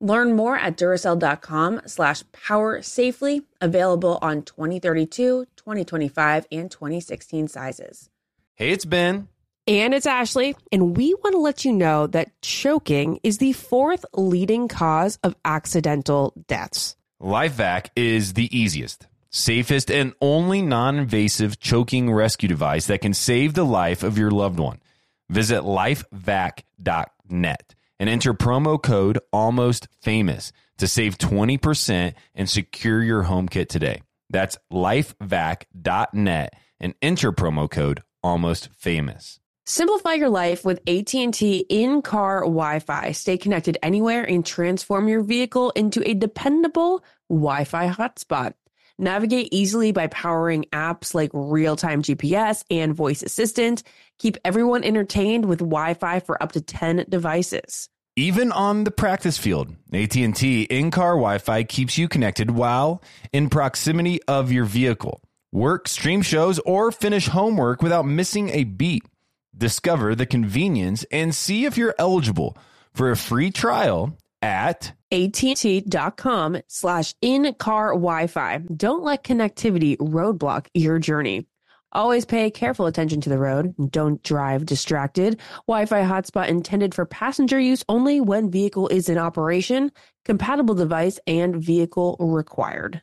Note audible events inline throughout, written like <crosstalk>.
Learn more at Duracell.com slash power safely, available on 2032, 2025, and 2016 sizes. Hey, it's Ben. And it's Ashley, and we want to let you know that choking is the fourth leading cause of accidental deaths. LifeVac is the easiest, safest, and only non invasive choking rescue device that can save the life of your loved one. Visit lifevac.net and enter promo code almost famous to save 20% and secure your home kit today. That's lifevac.net and enter promo code almost famous. Simplify your life with AT&T in-car Wi-Fi. Stay connected anywhere and transform your vehicle into a dependable Wi-Fi hotspot. Navigate easily by powering apps like real-time GPS and voice assistant. Keep everyone entertained with Wi-Fi for up to 10 devices. Even on the practice field, AT&T in-car Wi-Fi keeps you connected while in proximity of your vehicle. Work, stream shows, or finish homework without missing a beat. Discover the convenience and see if you're eligible for a free trial at AT&T.com slash in-car Wi-Fi. Don't let connectivity roadblock your journey. Always pay careful attention to the road. Don't drive distracted. Wi-Fi hotspot intended for passenger use only when vehicle is in operation. Compatible device and vehicle required.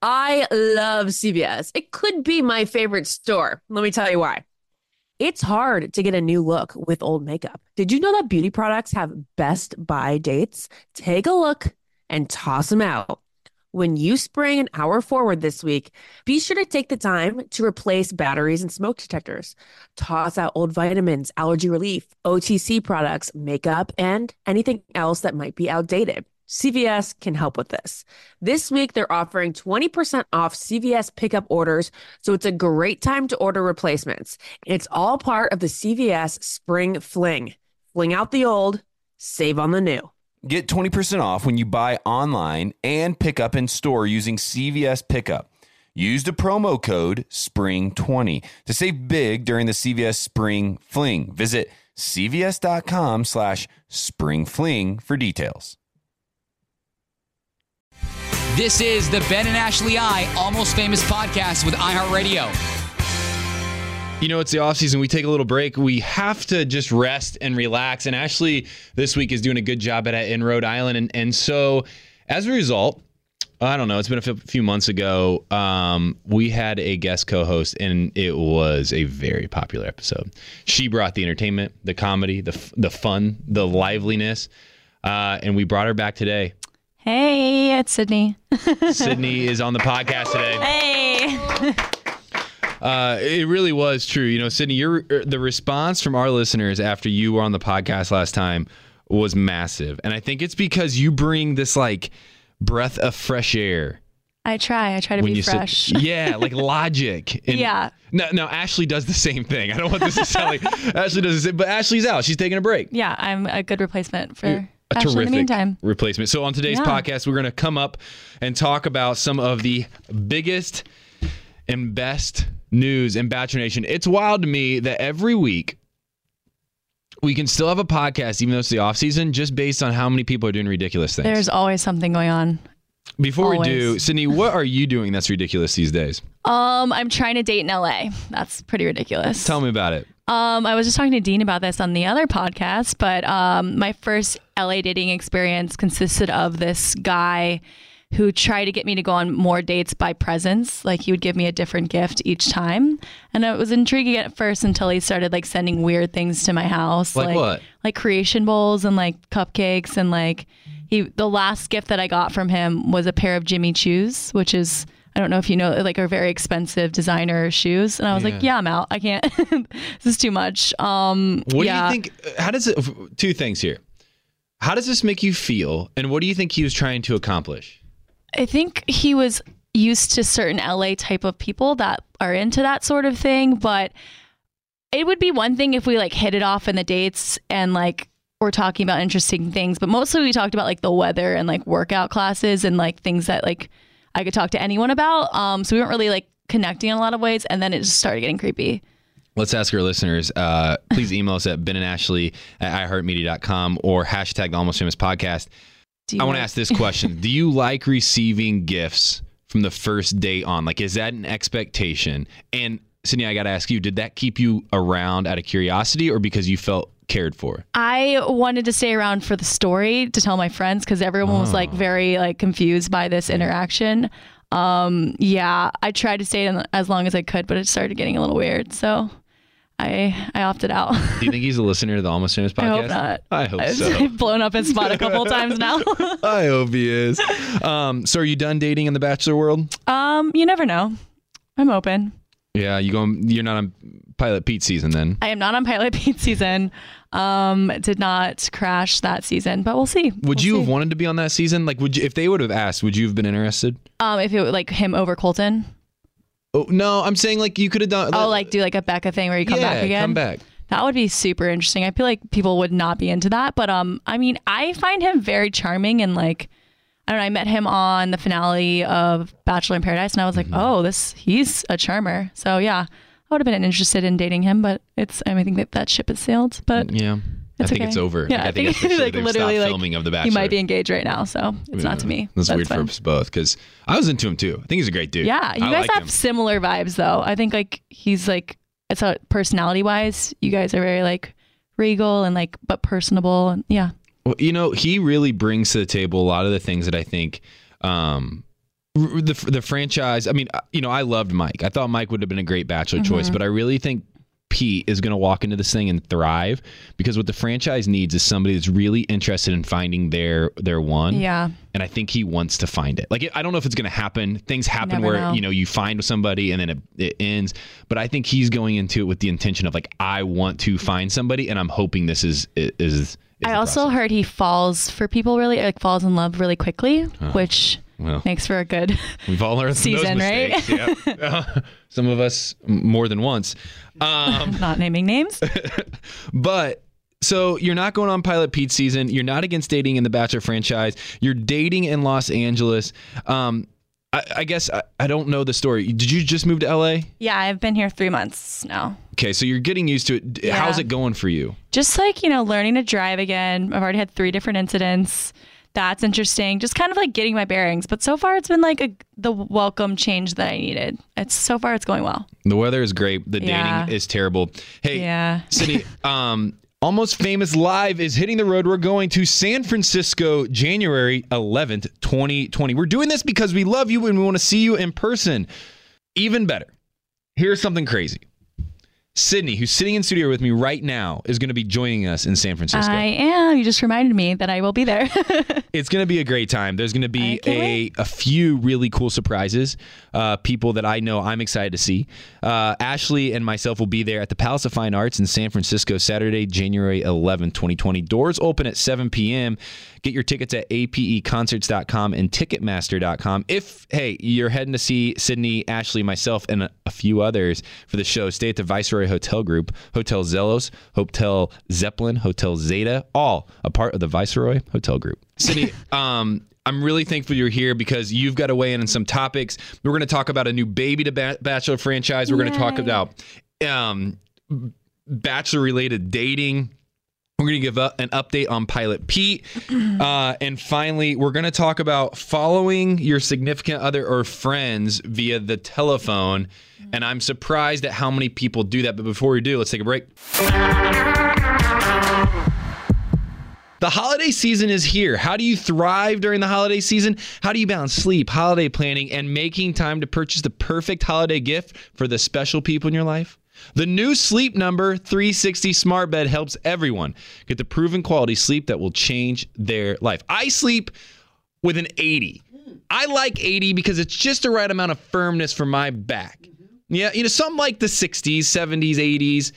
I love CVS. It could be my favorite store. Let me tell you why. It's hard to get a new look with old makeup. Did you know that beauty products have best buy dates? Take a look and toss them out. When you spring an hour forward this week, be sure to take the time to replace batteries and smoke detectors. Toss out old vitamins, allergy relief, OTC products, makeup, and anything else that might be outdated. CVS can help with this. This week, they're offering 20% off CVS pickup orders, so it's a great time to order replacements. It's all part of the CVS Spring Fling. Fling out the old, save on the new. Get 20% off when you buy online and pick up in store using CVS Pickup. Use the promo code SPRING20 to save big during the CVS Spring Fling. Visit cvs.com slash springfling for details. This is the Ben and Ashley I Almost Famous podcast with iHeartRadio. You know, it's the off season. We take a little break. We have to just rest and relax. And Ashley this week is doing a good job at it in Rhode Island. And, and so as a result, I don't know. It's been a few months ago. Um, we had a guest co-host, and it was a very popular episode. She brought the entertainment, the comedy, the the fun, the liveliness, uh, and we brought her back today. Hey, it's Sydney. <laughs> Sydney is on the podcast today. Hey. Uh, it really was true. You know, Sydney, your the response from our listeners after you were on the podcast last time was massive, and I think it's because you bring this like breath of fresh air. I try. I try to when be fresh. Sit, <laughs> yeah, like logic. <laughs> And Yeah. No, no. Ashley does the same thing. I don't want this to sound like Ashley does the same, but Ashley's out. She's taking a break. yeah, I'm a good replacement for a terrific replacement. So on today's Yeah. podcast, we're going to come up and talk about some of the biggest and best news in Bachelor Nation. It's wild to me that every week we can still have a podcast, even though it's the off season, just based on how many people are doing ridiculous things. There's always something going on. Before we do. Sydney, what are you doing that's ridiculous these days? <laughs> Um, I'm trying to date in LA. That's pretty ridiculous. Tell me about it. Um, I was just talking to Dean about this on the other podcast, but um, my first LA dating experience consisted of this guy who tried to get me to go on more dates by presents. Like he would give me a different gift each time. And it was intriguing at first until he started like sending weird things to my house. Like what? Like creation bowls and like cupcakes and like he the last gift that I got from him was a pair of Jimmy Choos, which is I don't know if you know, like are very expensive designer shoes. And I was like, yeah, I'm out. I can't. <laughs> this is too much. Um, What yeah. do you think? How does it? Two things here. How does this make you feel, and what do you think he was trying to accomplish? I think he was used to certain LA type of people that are into that sort of thing, but it would be one thing if we like hit it off in the dates and like we're talking about interesting things, but mostly we talked about like the weather and like workout classes and like things that like I could talk to anyone about. Um, so we weren't really like connecting in a lot of ways, and then it just started getting creepy. Let's ask our listeners. Uh, <laughs> please email us at Ben and Ashley at iHeartMedia.com or hashtag the Almost Famous Podcast. I want to ask this question: Do you like receiving gifts from the first day on? Like, is that an expectation? And Sydney, I got to ask you: Did that keep you around out of curiosity, or because you felt cared for? I wanted to stay around for the story to tell my friends because everyone was like very like confused by this interaction. Um, yeah, I tried to stay in as long as I could, but it started getting a little weird, so I I opted out. Do you think he's a listener to the Almost Famous podcast? I hope not. I hope I've so. <laughs> blown up his spot a couple <laughs> times now. <laughs> I hope he is. Um, so, are you done dating in the Bachelor world? um, you never know. I'm open. Yeah, you going? You're not on Pilot Pete season then. I am not on Pilot Pete season. Um, did not crash that season, but we'll see. Would We'll you see. have wanted to be on that season? Like, would you, if they would have asked, would you have been interested? Um, if it was like him over Colton. Oh no, I'm saying like you could have done. Oh, like do like a Becca thing where you come yeah, back again. Come back. That would be super interesting. I feel like people would not be into that, but um, I mean, I find him very charming and like, I don't know. I met him on the finale of Bachelor in Paradise, and I was like, Mm-hmm. oh, this he's a charmer. So yeah, I would have been interested in dating him, but it's I, mean, I think that that ship has sailed. But Yeah, I think okay. it's over. Yeah, like, I think, officially <laughs> like they've literally like filming of the Bachelor. he might be engaged right now, so it's not to me. That's, weird fine. for us both because I was into him too. I think he's a great dude. Yeah, you I guys like have him. similar vibes though. I think like he's like it's a personality wise, you guys are very like regal and like but personable and yeah. Well, you know, he really brings to the table a lot of the things that I think um, the the franchise. I mean, uh, you know, I loved Mike. I thought Mike would have been a great Bachelor Mm-hmm. choice, but I really think. Pete is going to walk into this thing and thrive because what the franchise needs is somebody that's really interested in finding their their one. Yeah. and I think he wants to find it. Like I don't know if it's going to happen. Things happen where know. you know you find somebody and then it, it ends. But I think he's going into it with the intention of like I want to find somebody, and I'm hoping this is is. is I also process. heard he falls for people really like falls in love really quickly, which well. makes for a good <laughs> We've all learned Season, right? yeah. <laughs> <laughs> Some of us more than once. Um, not naming names. but so you're not going on Pilot Pete season. You're not against dating in the Bachelor franchise. You're dating in Los Angeles. Um, I, I guess I, I don't know the story. Did you just move to LA? yeah, I've been here three months now. Okay, so you're getting used to it. Yeah. How's it going for you? just like you know learning to drive again i've already had three different incidents that's interesting just kind of like getting my bearings but so far it's been like a, the welcome change that i needed it's so far it's going well The weather is great. The dating Yeah. is terrible. Hey, Yeah. Sydney, <laughs> um, Almost Famous Live is hitting the road. We're going to San Francisco January 11th, 2020. We're doing this because we love you and we want to see you in person. Even better, here's something crazy. Sydney, who's sitting in studio with me right now, is going to be joining us in San Francisco. i am you just reminded me that i will be there <laughs> it's going to be a great time. There's going to be a, wait. a few really cool surprises. Uh, people that I know I'm excited to see. Uh, Ashley and myself will be there at the Palace of Fine Arts in San Francisco Saturday, January 11, 2020. Doors open at 7 p.m. Get your tickets at apeconcerts.com and ticketmaster.com. If, hey, you're heading to see Sydney, Ashley, myself, and a, a few others for the show, stay at the Viceroy Hotel Group, Hotel Zelos, Hotel Zeppelin, Hotel Zeta, all a part of the Viceroy Hotel Group. Sydney, um, I'm really thankful you're here because you've got to weigh in on some topics. We're going to talk about a new Baby to ba- Bachelor franchise. We're going to talk about um, Bachelor related dating. We're going to give up an update on Pilot Pete. <clears throat> Uh, and finally, we're going to talk about following your significant other or friends via the telephone. Mm-hmm. And I'm surprised at how many people do that. But before we do, let's take a break. The holiday season is here. How do you thrive during the holiday season? How do you balance sleep, holiday planning, and making time to purchase the perfect holiday gift for the special people in your life? The new Sleep Number 360 smart bed helps everyone get the proven quality sleep that will change their life. I sleep with an 80. I like 80 because it's just the right amount of firmness for my back. Yeah, you know, some like the 60s, 70s, 80s.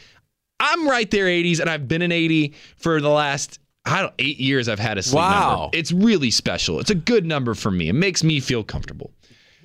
I'm right there 80s, and I've been an 80 for the last I don't eight years. I've had a sleep Wow. number. It's really special. It's a good number for me. It makes me feel comfortable.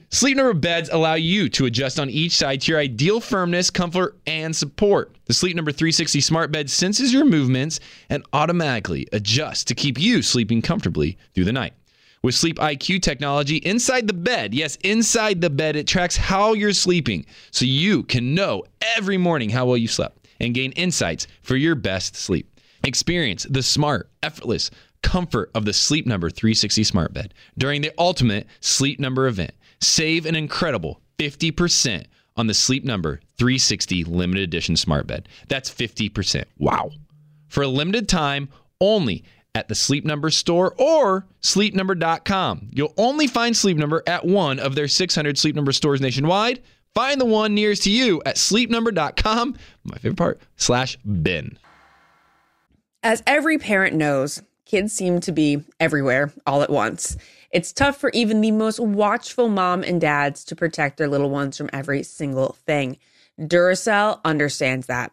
Sleep Number beds allow you to adjust on each side to your ideal firmness, comfort, and support. The Sleep Number 360 smart bed senses your movements and automatically adjusts to keep you sleeping comfortably through the night. With Sleep IQ technology inside the bed, yes, inside the bed, it tracks how you're sleeping so you can know every morning how well you slept and gain insights for your best sleep. Experience the smart, effortless comfort of the Sleep Number 360 smart bed during the ultimate Sleep Number event. Save an incredible 50% on the Sleep Number 360 limited edition smart bed. That's 50%. Wow. For a limited time only at the Sleep Number store or sleepnumber.com. You'll only find Sleep Number at one of their 600 Sleep Number stores nationwide. Find the one nearest to you at sleepnumber.com. My favorite part, slash bin. As every parent knows, kids seem to be everywhere all at once. It's tough for even the most watchful mom and dads to protect their little ones from every single thing. Duracell understands that.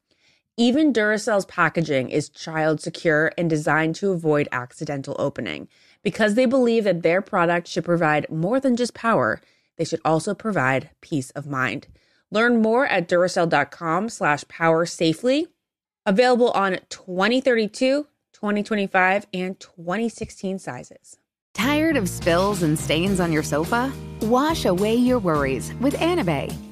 Even Duracell's packaging is child secure and designed to avoid accidental opening. Because they believe that their product should provide more than just power, they should also provide peace of mind. Learn more at Duracell.com slash power safely. Available on 2032, 2025, and 2016 sizes. Tired of spills and stains on your sofa? Wash away your worries with Anabei.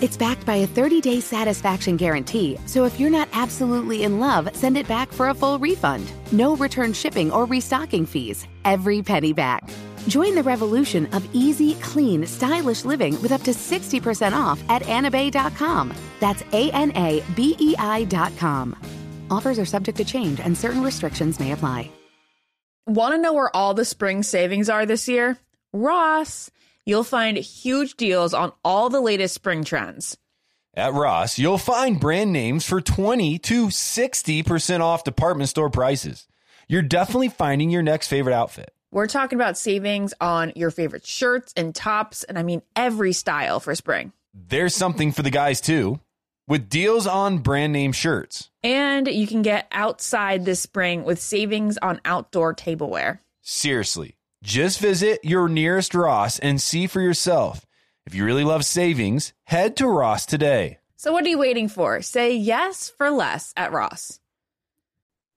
It's backed by a 30 day satisfaction guarantee, so if you're not absolutely in love, send it back for a full refund. No return shipping or restocking fees. Every penny back. Join the revolution of easy, clean, stylish living with up to 60% off at anabei.com. That's A N A B E I.com. Offers are subject to change and certain restrictions may apply. Want to know where all the spring savings are this year? Ross. You'll find huge deals on all the latest spring trends. At Ross, you'll find brand names for 20 to 60% off department store prices. You're definitely finding your next favorite outfit. We're talking about savings on your favorite shirts and tops, and I mean every style for spring. There's something for the guys too, with deals on brand name shirts. And you can get outside this spring with savings on outdoor tableware. Seriously, just visit your nearest Ross and see for yourself. If you really love savings, head to Ross today. So, what are you waiting for? Say yes for less at Ross.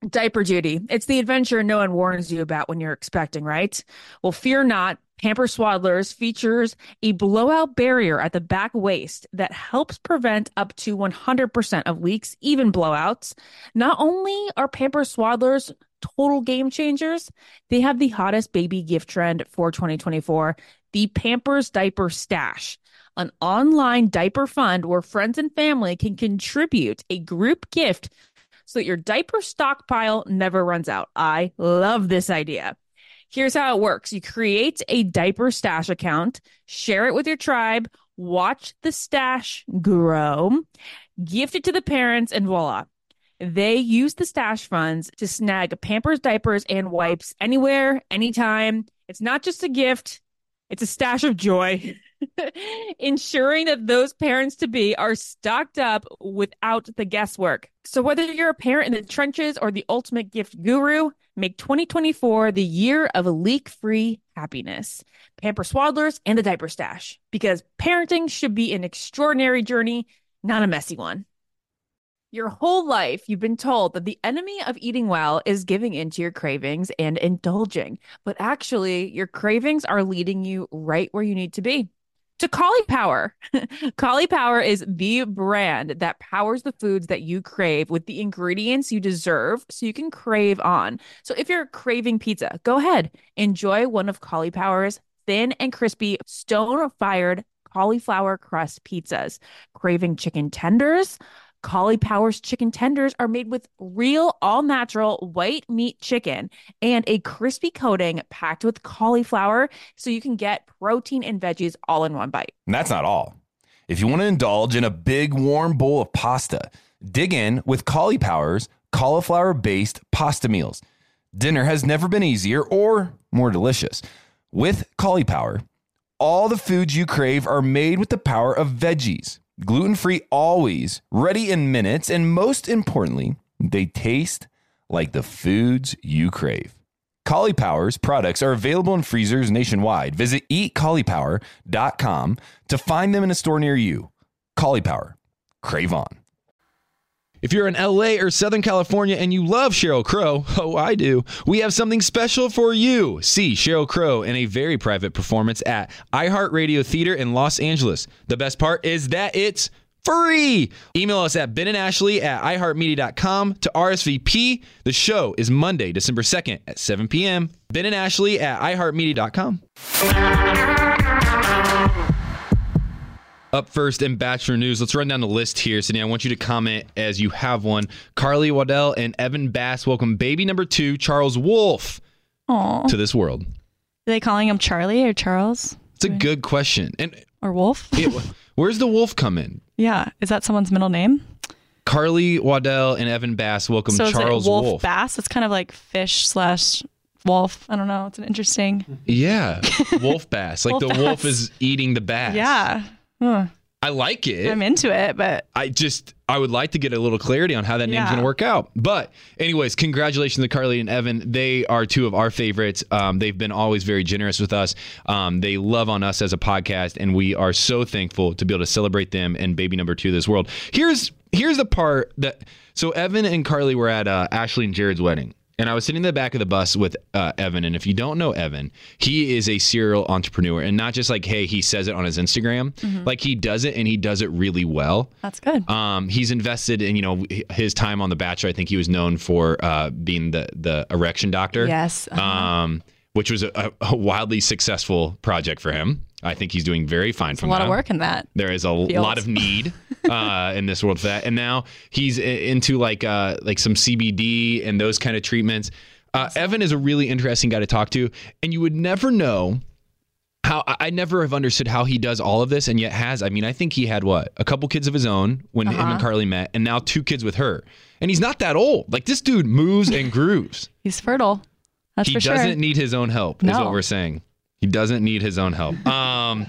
Diaper duty. It's the adventure no one warns you about when you're expecting, right? Well, fear not. Pampers Swaddlers features a blowout barrier at the back waist that helps prevent up to 100% of leaks, even blowouts. Not only are Pampers Swaddlers total game changers, they have the hottest baby gift trend for 2024 the Pampers Diaper Stash, an online diaper fund where friends and family can contribute a group gift so that your diaper stockpile never runs out. I love this idea. Here's how it works you create a diaper stash account, share it with your tribe, watch the stash grow, gift it to the parents, and voila. They use the stash funds to snag Pampers diapers and wipes anywhere, anytime. It's not just a gift, it's a stash of joy. <laughs> Ensuring that those parents to be are stocked up without the guesswork. So, whether you're a parent in the trenches or the ultimate gift guru, make 2024 the year of leak free happiness. Pampers Swaddlers and the Diaper Stash, because parenting should be an extraordinary journey, not a messy one. Your whole life, you've been told that the enemy of eating well is giving into your cravings and indulging. But actually, your cravings are leading you right where you need to be. To Caulipower. <laughs> Caulipower is the brand that powers the foods that you crave with the ingredients you deserve so you can crave on. So if you're craving pizza, go ahead. Enjoy one of Caulipower's thin and crispy stone fired cauliflower crust pizzas. Craving chicken tenders? Power's chicken tenders are made with real, all natural white meat chicken and a crispy coating packed with cauliflower so you can get protein and veggies all in one bite. And that's not all. If you want to indulge in a big warm bowl of pasta, dig in with Power's cauliflower based pasta meals. Dinner has never been easier or more delicious. With Power, all the foods you crave are made with the power of veggies gluten free always, ready in minutes, and most importantly, they taste like the foods you crave. Caulipower's products are available in freezers nationwide. Visit eatcaulipower.com to find them in a store near you. Caulipower, crave on. If you're in LA or Southern California and you love Sheryl Crow, <laughs> oh, I do, we have something special for you. See Sheryl Crow in a very private performance at iHeartRadio Theater in Los Angeles. The best part is that it's free. Email us at Ben and Ashley at iHeartMedia.com to RSVP. The show is Monday, December 2nd at 7 p.m. Ben and Ashley at iHeartMedia.com. Up first in Bachelor News, let's run down the list here. Sydney, I want you to comment as you have one. Carly Waddell and Evan Bass welcome baby number two, Charles Wolf, Aw. to this world. Are they calling him Charlie or Charles It's a good question. And or Wolf? it, <laughs> where's the wolf come in? Yeah. Is that someone's middle name? Carly Waddell and Evan Bass welcome so Charles Wolf, Wolf. Bass? It's kind of like fish slash wolf. I don't know. It's an interesting. Yeah, <laughs> Wolf Bass. Like Wolf the Bass. wolf is eating the bass. Yeah. Huh. I like it. I'm into it, but I just I would like to get a little clarity on how that name's Yeah. to work out. But anyways, congratulations to Carly and Evan. They are two of our favorites. Um, they've been always very generous with us. Um, they love on us as a podcast, and we are so thankful to be able to celebrate them and baby number two of this world. Here's here's the part that so Evan and Carly were at uh, Ashley and Jared's wedding. And I was sitting in the back of the bus with uh, Evan. And if you don't know Evan, he is a serial entrepreneur. And not just like, hey, he says it on his Instagram. Mhm. Like he does it and he does it really well. that's good. Um, he's invested in you know his time on The Bachelor. I think he was known for uh, being the the erection doctor. Yes, uh-huh. Um, which was a, a wildly successful project for him. I think he's doing very fine from a lot that. of work in that. There is a field. lot of need <laughs> uh, in this world for that, and now he's into like uh, like some CBD and those kind of treatments. Uh, Evan is a really interesting guy to talk to, and you would never know how I never have understood how he does all of this, and yet has. I mean, I think he had what a couple kids of his own when him Uh-huh. and Carly met, and now two kids with her, and he's not that old. Like this dude moves and <laughs> grooves. He's fertile. That's he for doesn't need his own help. Is what we're saying. He doesn't need his own help. Um,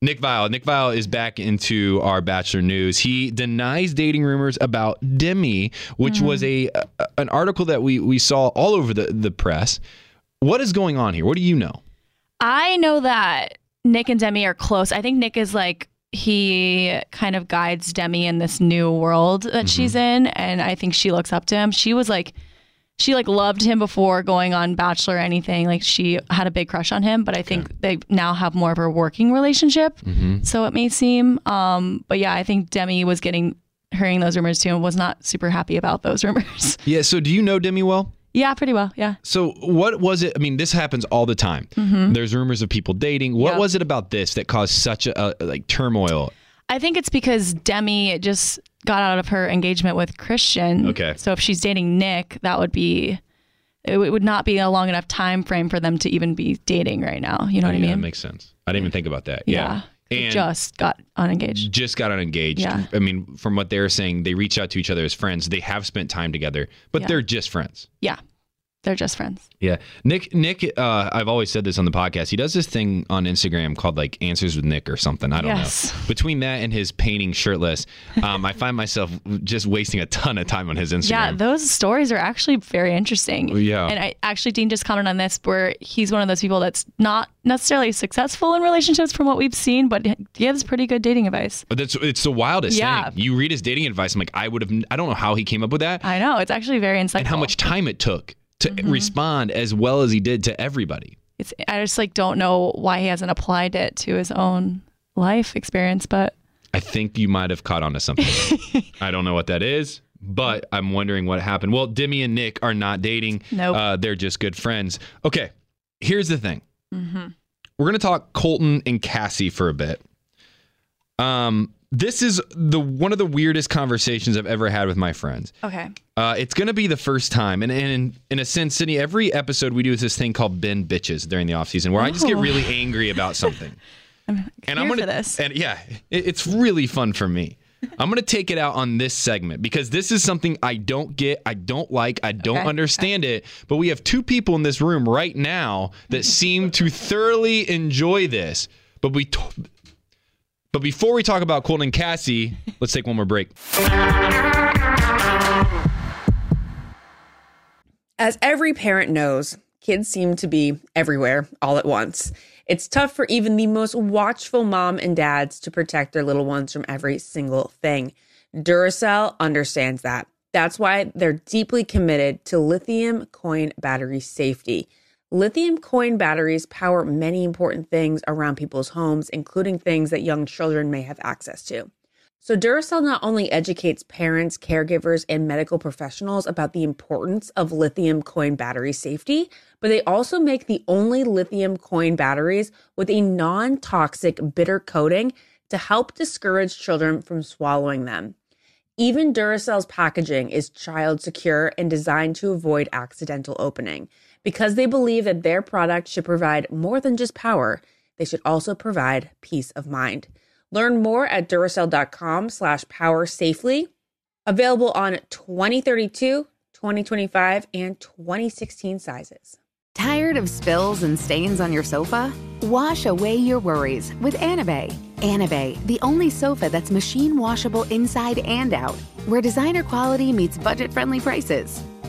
Nick Viall. Nick Viall is back into our Bachelor news. He denies dating rumors about Demi, which Mm-hmm. was a, a an article that we we saw all over the the press. What is going on here? What do you know? I know that Nick and Demi are close. I think Nick is like he kind of guides Demi in this new world that she's in, and I think she looks up to him. She was like, she like loved him before going on Bachelor or anything. Like she had a big crush on him, but I think they now have more of a working relationship. So it may seem. Um, but yeah, I think Demi was getting hearing those rumors too and was not super happy about those <laughs> rumors. Yeah. So do you know Demi well? yeah, pretty well. Yeah. So what was it? I mean, this happens all the time. Mhm. There's rumors of people dating. What Yep. was it about this that caused such a, a like turmoil? I think it's because Demi just got out of her engagement with Christian. Okay. So if she's dating Nick, that would be it would not be a long enough time frame for them to even be dating right now. You know what I mean? that makes sense. I didn't even think about that. Yeah. Yeah. And just got unengaged. just got unengaged. Yeah. I mean, from what they're saying, they reach out to each other as friends. They have spent time together, but Yeah. they're just friends. Yeah. They're just friends. Yeah. Nick, Nick, uh, I've always said this on the podcast. He does this thing on Instagram called like Answers with Nick or something. I don't Yes. know. Between that and his painting shirtless, um, I find myself just wasting a ton of time on his Instagram. Yeah, those stories are actually very interesting. Yeah. And I actually Dean just commented on this where he's one of those people that's not necessarily successful in relationships from what we've seen, but he gives pretty good dating advice. But that's it's the wildest Yeah. thing. You read his dating advice. I'm like, I would have. I don't know how he came up with that, I know, it's actually very insightful. and how much time it took to Mm-hmm. respond as well as he did to everybody. it's I just like don't know why he hasn't applied it to his own life experience, but I think you might have caught on to something. <laughs> I don't know what that is, but I'm wondering what happened. Well, Demi and Nick are not dating. Nope. Uh, they're just good friends. Okay, here's the thing. Mm-hmm. We're gonna talk Colton and Cassie for a bit. Um, this is the one of the weirdest conversations I've ever had with my friends. okay. Uh, it's going to be the first time. And, and in, in a sense, Sydney, every episode we do is this thing called Ben Bitches during the off season where I just get Oh. really angry about something. <laughs> I'm and I'm gonna this. and yeah, it, it's really fun for me. I'm gonna take it out on this segment because this is something I don't get, I don't like, I don't Okay. understand it. But we have two people in this room right now that seem to thoroughly enjoy this. But we, t- but before we talk about Colton and Cassie, let's take one more break. As every parent knows, kids seem to be everywhere all at once. It's tough for even the most watchful mom and dads to protect their little ones from every single thing. Duracell understands that. That's why they're deeply committed to lithium coin battery safety. Lithium coin batteries power many important things around people's homes, including things that young children may have access to. So, Duracell not only educates parents, caregivers, and medical professionals about the importance of lithium coin battery safety, but they also make the only lithium coin batteries with a non toxic bitter coating to help discourage children from swallowing them. Even Duracell's packaging is child secure and designed to avoid accidental opening. Because they believe that their product should provide more than just power, they should also provide peace of mind. Learn more at Duracell.com slash power safely. Available on 2032, 2025, and 2016 sizes. Tired of spills and stains on your sofa? Wash away your worries with Anabei. Anabei, the only sofa that's machine washable inside and out, where designer quality meets budget friendly prices.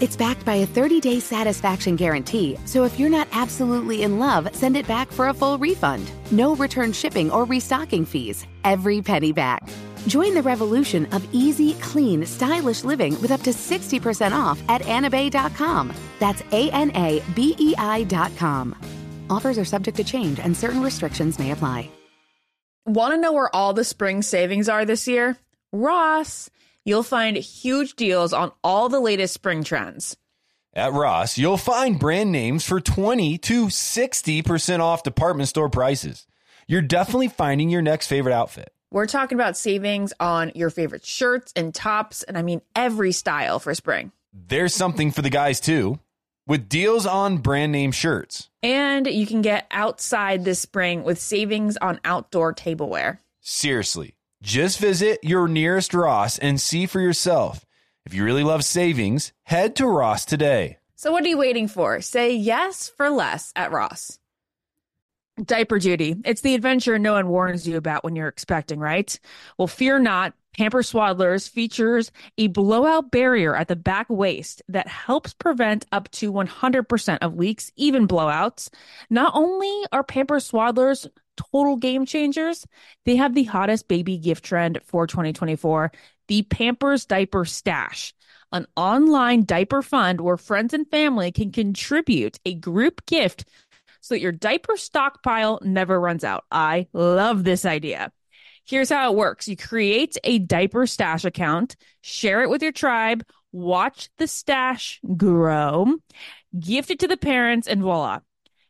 It's backed by a 30 day satisfaction guarantee, so if you're not absolutely in love, send it back for a full refund. No return shipping or restocking fees. Every penny back. Join the revolution of easy, clean, stylish living with up to 60% off at anabei.com. That's A N A B E I.com. Offers are subject to change and certain restrictions may apply. Want to know where all the spring savings are this year? Ross. You'll find huge deals on all the latest spring trends. At Ross, you'll find brand names for 20 to 60% off department store prices. You're definitely finding your next favorite outfit. We're talking about savings on your favorite shirts and tops, and I mean every style for spring. There's something for the guys too, with deals on brand name shirts. And you can get outside this spring with savings on outdoor tableware. Seriously, just visit your nearest Ross and see for yourself. If you really love savings, head to Ross today. So, what are you waiting for? Say yes for less at Ross. Diaper duty. It's the adventure no one warns you about when you're expecting, right? Well, fear not. Pampers Swaddlers features a blowout barrier at the back waist that helps prevent up to 100% of leaks, even blowouts. Not only are Pampers Swaddlers total game changers, they have the hottest baby gift trend for 2024 the Pampers Diaper Stash an online diaper fund where friends and family can contribute a group gift so that your diaper stockpile never runs out. I love this idea. Here's how it works you create a diaper stash account, share it with your tribe, watch the stash grow, gift it to the parents, and voila.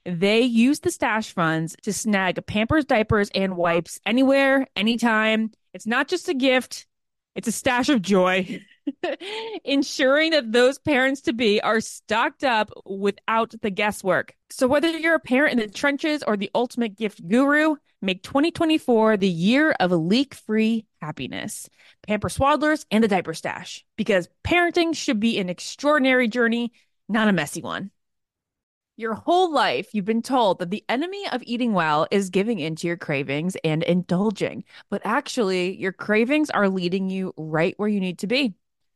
They use the stash funds to snag Pampers, diapers, and wipes anywhere, anytime. It's not just a gift, it's a stash of joy. <laughs> Ensuring that those parents to be are stocked up without the guesswork. So, whether you're a parent in the trenches or the ultimate gift guru, make 2024 the year of leak free happiness. Pampers Swaddlers and the Diaper Stash, because parenting should be an extraordinary journey, not a messy one. Your whole life, you've been told that the enemy of eating well is giving into your cravings and indulging. But actually, your cravings are leading you right where you need to be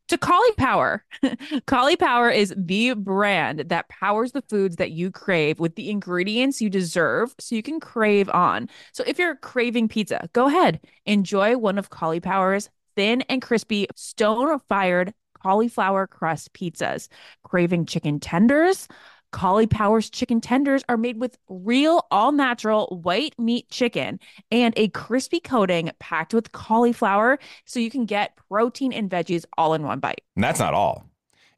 to Caulipower. <laughs> Caulipower is the brand that powers the foods that you crave with the ingredients you deserve so you can crave on. So if you're craving pizza, go ahead, enjoy one of Caulipower's thin and crispy stone fired cauliflower crust pizzas. Craving chicken tenders? Caulipowers chicken tenders are made with real, all natural white meat chicken and a crispy coating packed with cauliflower so you can get protein and veggies all in one bite. And that's not all.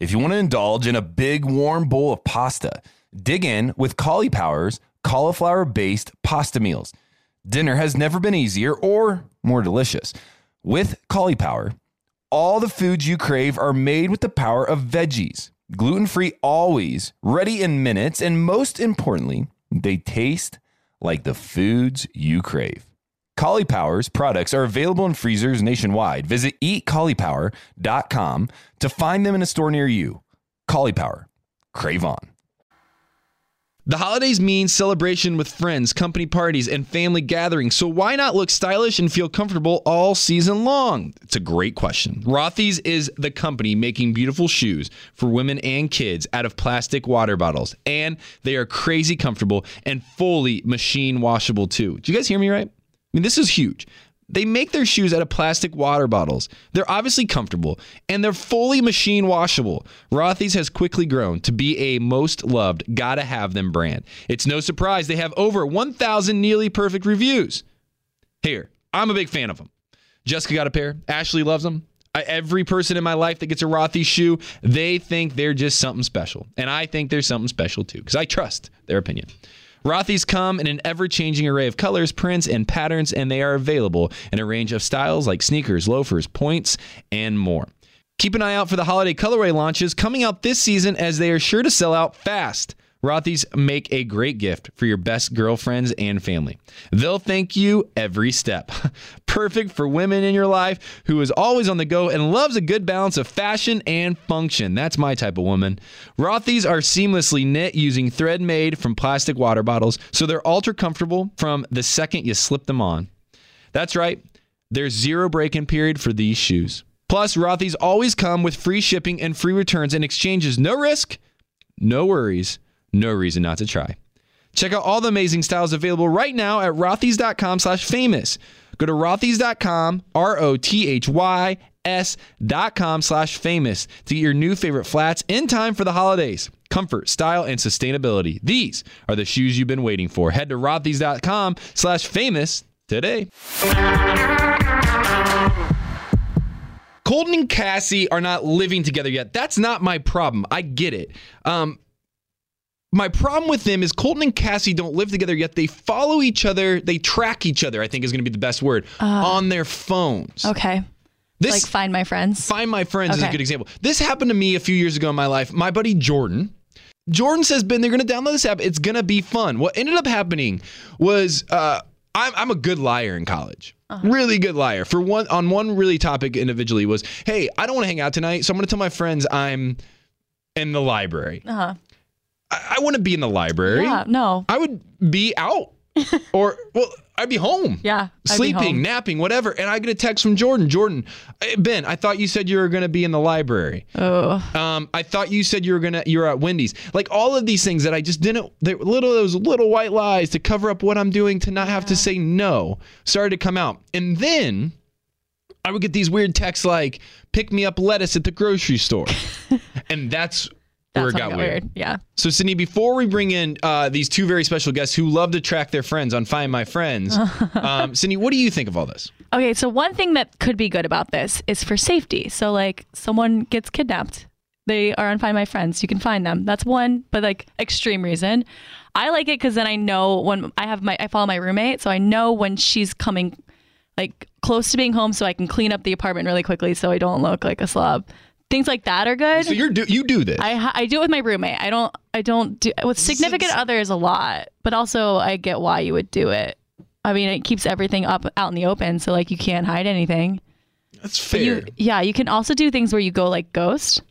If you want to indulge in a big warm bowl of pasta, dig in with Caulipowers cauliflower based pasta meals. Dinner has never been easier or more delicious. With Caulipower, all the foods you crave are made with the power of veggies gluten free always, ready in minutes, and most importantly, they taste like the foods you crave. Caulipower's products are available in freezers nationwide. Visit eatcaulipower.com to find them in a store near you. Caulipower, crave on. The holidays mean celebration with friends, company parties, and family gatherings. So why not look stylish and feel comfortable all season long? It's a great question. Rothy's is the company making beautiful shoes for women and kids out of plastic water bottles, and they are crazy comfortable and fully machine washable too. Do you guys hear me right? I mean, this is huge. They make their shoes out of plastic water bottles. They're obviously comfortable and they're fully machine washable. Rothy's has quickly grown to be a most loved, gotta have them brand. It's no surprise they have over 1,000 nearly perfect reviews. Here, I'm a big fan of them. Jessica got a pair. Ashley loves them. I, every person in my life that gets a Rothy shoe, they think they're just something special. And I think they're something special too because I trust their opinion. Rothy's come in an ever changing array of colors, prints, and patterns, and they are available in a range of styles like sneakers, loafers, points, and more. Keep an eye out for the holiday colorway launches coming out this season as they are sure to sell out fast. Rothy's make a great gift for your best girlfriends and family. They'll thank you every step. <laughs> Perfect for women in your life who is always on the go and loves a good balance of fashion and function. That's my type of woman. Rothy's are seamlessly knit using thread made from plastic water bottles, so they're ultra comfortable from the second you slip them on. That's right, there's zero break in period for these shoes. Plus, Rothy's always come with free shipping and free returns and exchanges. No risk, no worries no reason not to try. Check out all the amazing styles available right now at rothys.com slash famous. Go to rothys.com, R-O-T-H-Y-S dot com slash famous to get your new favorite flats in time for the holidays. Comfort, style, and sustainability. These are the shoes you've been waiting for. Head to rothys.com slash famous today. Colton and Cassie are not living together yet. That's not my problem. I get it. Um, my problem with them is Colton and Cassie don't live together yet. They follow each other. They track each other. I think is going to be the best word Uh, on their phones. Okay. This like find my friends. Find My Friends is a good example. This happened to me a few years ago in my life. My buddy Jordan. Jordan says, Ben, they're going to download this app. It's going to be fun. What ended up happening was uh, I'm, I'm a good liar in college. Uh-huh. Really good liar. For one, on one really topic individually was, hey, I don't want to hang out tonight, so I'm going to tell my friends I'm in the library. Uh huh. I, I want to be in the library. Yeah. No. I would be out, <laughs> or well, I'd be home. Yeah. Sleeping, home. napping, whatever. And I get a text from Jordan. Jordan, Ben, I thought you said you were going to be in the library. Oh. Um, I thought you said you were gonna you're at Wendy's. Like all of these things that I just didn't. They little those little white lies to cover up what I'm doing to not have to say no started to come out. And then I would get these weird texts like "pick me up lettuce at the grocery store," <laughs> and That's where it when got it weird. Yeah. So, Sydney, before we bring in uh, these two very special guests who love to track their friends on Find My Friends, <laughs> um, Sydney, what do you think of all this? Okay, so one thing that could be good about this is for safety. So like someone gets kidnapped, they are on Find My Friends. You can find them. That's one, but like extreme reason. I like it because then I know when I have my I follow my roommate, so I know when she's coming like close to being home, so I can clean up the apartment really quickly, so I don't look like a slob. Things like that are good. So you're do, you do this. I I do it with my roommate. I don't I don't do with significant others a lot, but also I get why you would do it. I mean, it keeps everything up out in the open, so like you can't hide anything. That's fair. you, yeah, you can also do things where you go like ghost,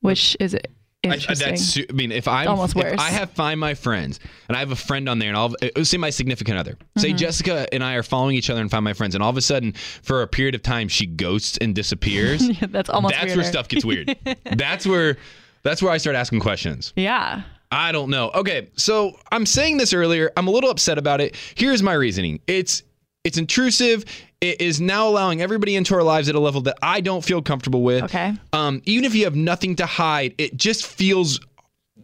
which is I, I- that's, I mean, if I'm, almost if. I have find my friends and I have a friend on there, and I'll uh, say my significant other, say Mm-hmm. Jessica and I are following each other and find my friends, and all of a sudden, for a period of time, she ghosts and disappears. <laughs> that's almost that's weirder. where stuff gets weird. <laughs> that's where, that's where I start asking questions. yeah. I don't know. Okay, so I'm saying this earlier. I'm a little upset about it. Here's my reasoning. It's it's intrusive. It is now allowing everybody into our lives at a level that I don't feel comfortable with. Okay. Um, even if you have nothing to hide, it just feels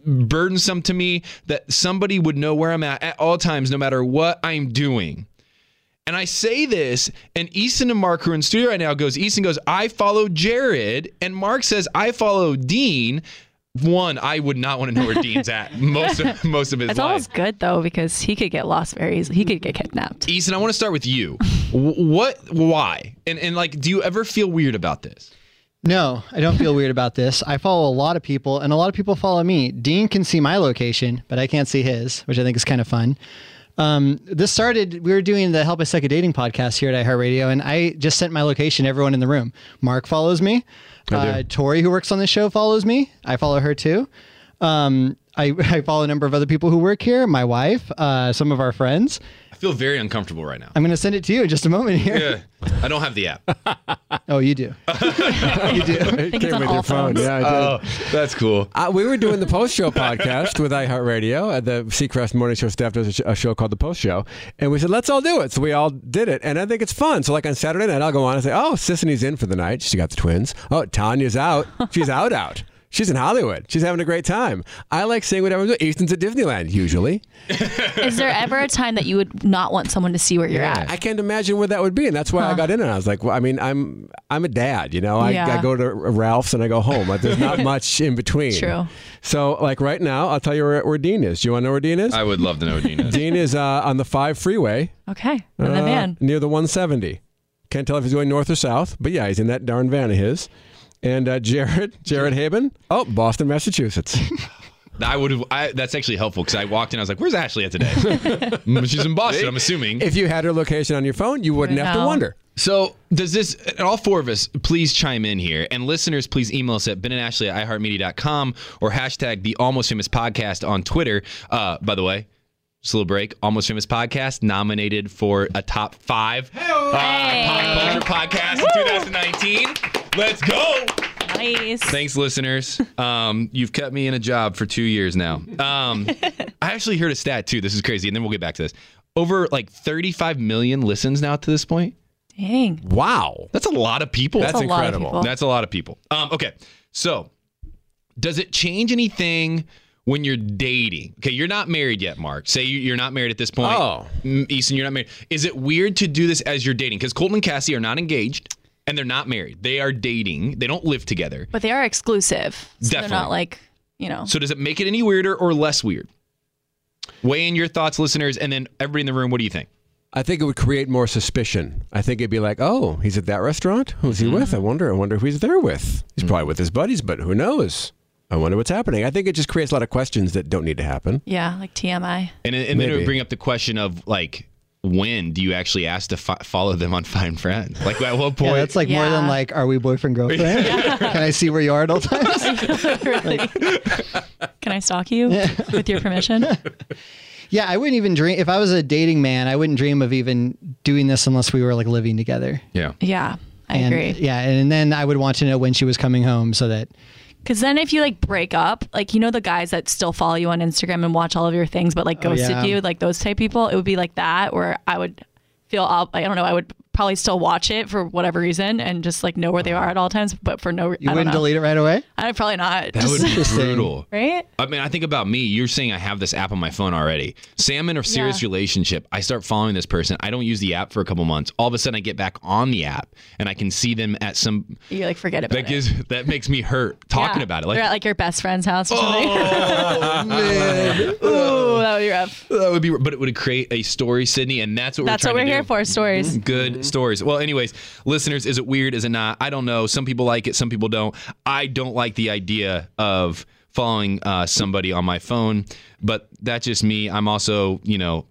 burdensome to me that somebody would know where I'm at at all times, no matter what I'm doing. And I say this, and Easton and Mark, who are in studio right now, goes, Easton goes, I follow Jared. And Mark says, I follow Dean. One, I would not want to know where Dean's at <laughs> most of, most of his It's life. almost good though because he could get lost very easily. He could get kidnapped. Easton, I want to start with you. <laughs> What, why? And, and like, do you ever feel weird about this? No, I don't feel weird about this. I follow a lot of people, and a lot of people follow me. Dean can see my location, but I can't see his, which I think is kind of fun. Um, this started, we were doing the Help I Suck at Dating podcast here at iHeartRadio, and I just sent my location to everyone in the room. Mark follows me. Uh, Tori, who works on the show, follows me. I follow her too. Um, I, <laughs> I follow a number of other people who work here, my wife, uh, some of our friends. I feel very uncomfortable right now. I'm going to send it to you in just a moment here. Yeah, I don't have the app. <laughs> Oh, you do. <laughs> I think it's on all phones. Yeah, I did. Oh, that's cool. Uh, we were doing the post show podcast with iHeartRadio. The Seacrest Morning Show staff does a, sh- a show called The Post Show. And we said, let's all do it. So we all did it. And I think it's fun. So, like on Saturday night, I'll go on and say, oh, Sisanie's in for the night. She got the twins. Oh, Tanya's out. She's out, out. She's in Hollywood. She's having a great time. I like seeing what everyone's doing. Easton's at Disneyland, usually. <laughs> Is there ever a time that you would not want someone to see where you're at? I can't imagine where that would be, and that's why I got in. And I was like, well, I mean, I'm I'm a dad, you know. I, Yeah. I go to Ralph's and I go home. Like, there's not <laughs> much in between. True. So, like right now, I'll tell you where, where Dean is. Do you want to know where Dean is? I would love to know, where Dean. Is. Dean is uh, on the five freeway Okay. I'm the uh, man. near the 170. Can't tell if he's going north or south, but yeah, he's in that darn van of his. And uh, Jared, <laughs> Jared Haben, oh, Boston, Massachusetts. <laughs> I would have. I, that's actually helpful because I walked in. I was like, "Where's Ashley at today?" <laughs> Mm, She's in Boston. I'm assuming. if you had her location on your phone, you wouldn't have to wonder. So does this? All four of us, please chime in here, and listeners, please email us at Ben and Ashley at iHeartMedia.com or hashtag the Almost Famous Podcast on Twitter. Uh, by the way. Just a little break. Almost Famous Podcast nominated for a top five uh, pop culture podcast in 2019. Let's go. Nice. Thanks, listeners. Um, you've kept me in a job for two years now. Um, <laughs> I actually heard a stat too. This is crazy, and then we'll get back to this. Over like 35 million listens now to this point. Dang. Wow. That's a lot of people. That's a lot of incredible. people. That's a lot of people. Um, okay, so does it change anything when you're dating? Okay, you're not married yet, Mark. Say you- you're not married at this point. Oh. Easton, you're not married. Is it weird to do this as you're dating? Because Colton and Cassie are not engaged and they're not married. They are dating. They don't live together. But they are exclusive. So they're Definitely. not like, you know. So does it make it any weirder or less weird? Weigh in your thoughts, listeners, and then everybody in the room. What do you think? I think it would create more suspicion. I think it'd be like, oh, he's at that restaurant. Who's he mm-hmm. with? I wonder. I wonder who he's there with. He's mm-hmm. probably with his buddies, but who knows? I wonder what's happening. I think it just creates a lot of questions that don't need to happen. yeah, like TMI. And, and then it would bring up the question of like, when do you actually ask to fo- follow them on Find Friends? Like, at what point? Yeah, that's like more than like, are we boyfriend girlfriend? <laughs> Can I see where you are at all <laughs> times? really? Can I stalk you with your permission? <laughs> Yeah, I wouldn't even dream if I was a dating man. I wouldn't dream of even doing this unless we were like living together. yeah. Yeah, I and, agree. Yeah, and then I would want to know when she was coming home so that Because then if you like break up, like you know the guys that still follow you on Instagram and watch all of your things, but like Oh, ghosted yeah. you, like those type people, it would be like that. Where I would feel, I don't know, I would probably still watch it for whatever reason and just like know where they are at all times, but for no reason. You wouldn't delete it right away? I'd probably not. That would be <laughs> brutal. Right? I mean, I think about me. You're saying I have this app on my phone already. Sam I'm in a serious Yeah. relationship. I start following this person. I don't use the app for a couple months. All of a sudden, I get back on the app and I can see them at some. You like forget about That it. gives that makes me hurt talking Yeah. about it. They're Like, at like your best friend's house or something. oh <laughs> man, Ooh, that would be rough. that would be. But it would create a story, Sydney, and that's what That's we're what we're to here do. for. Stories. Good stories. Well, anyways, listeners, is it weird? Is it not? I don't know. Some people like it, some people don't. I don't like the idea of following uh, somebody on my phone, but that's just me. I'm also, you know,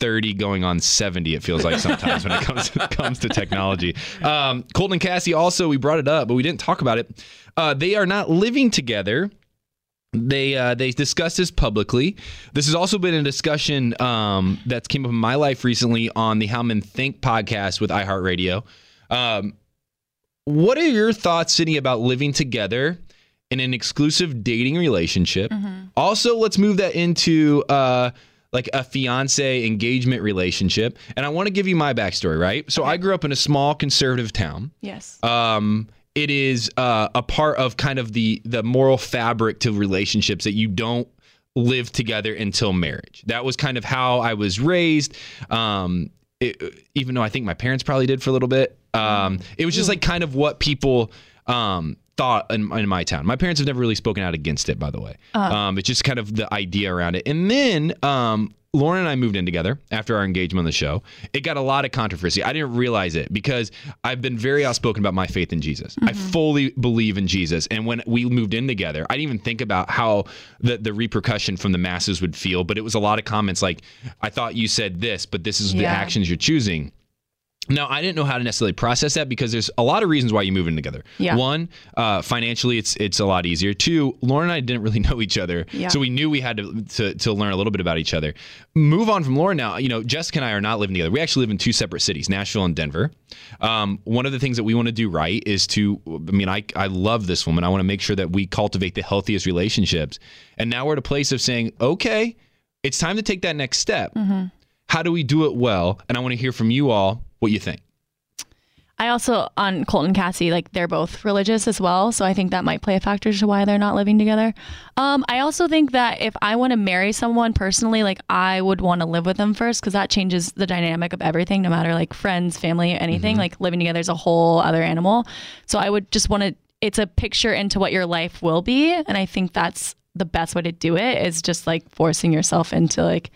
30 going on 70 it feels like sometimes when it <laughs> comes to, <laughs> comes to technology um, colton and cassie also we brought it up but we didn't talk about it uh, they are not living together they uh, they discussed this publicly. This has also been a discussion um, that's came up in my life recently on the How Men Think podcast with iHeartRadio. Um, what are your thoughts, Sydney, about living together in an exclusive dating relationship? Also, let's move that into uh, like a fiance engagement relationship. And I want to give you my backstory, right? So I grew up in a small conservative town. Yes. Um, it is uh, a part of kind of the the moral fabric to relationships that you don't live together until marriage. That was kind of how I was raised. Um, it, even though I think my parents probably did for a little bit, um, it was just like kind of what people um, thought in, in my town. My parents have never really spoken out against it, by the way. Um, it's just kind of the idea around it. And then um, Lauren and I moved in together after our engagement on the show. It got a lot of controversy. I didn't realize it because I've been very outspoken about my faith in Jesus. I mm-hmm. fully believe in Jesus. And when we moved in together, I didn't even think about how the, the repercussion from the masses would feel. But it was a lot of comments like, I thought you said this, but this is the actions you're choosing. Now, I didn't know how to necessarily process that because there's a lot of reasons why you move in together. Yeah. One, uh, financially, it's it's a lot easier. Two, Lauren and I didn't really <laughs> know each other, Yeah. so we knew we had to, to to learn a little bit about each other. Move on from Lauren now. You know, Jessica and I are not living together. We actually live in two separate cities, Nashville and Denver. Um, one of the things that we want to do right is to. I mean, I I love this woman. I want to make sure that we cultivate the healthiest relationships. And now we're at a place of saying, okay, it's time to take that next step. How do we do it well? And I want to hear from you all what you think. I also on Colton and Cassie, like they're both religious as well, so I think that might play a factor to why they're not living together. Um, I also think that if I want to marry someone personally, like I would want to live with them first because that changes the dynamic of everything, no matter like friends, family, anything. Like living together is a whole other animal. So I would just want to. It's a picture into what your life will be, and I think that's the best way to do it is just like forcing yourself into like.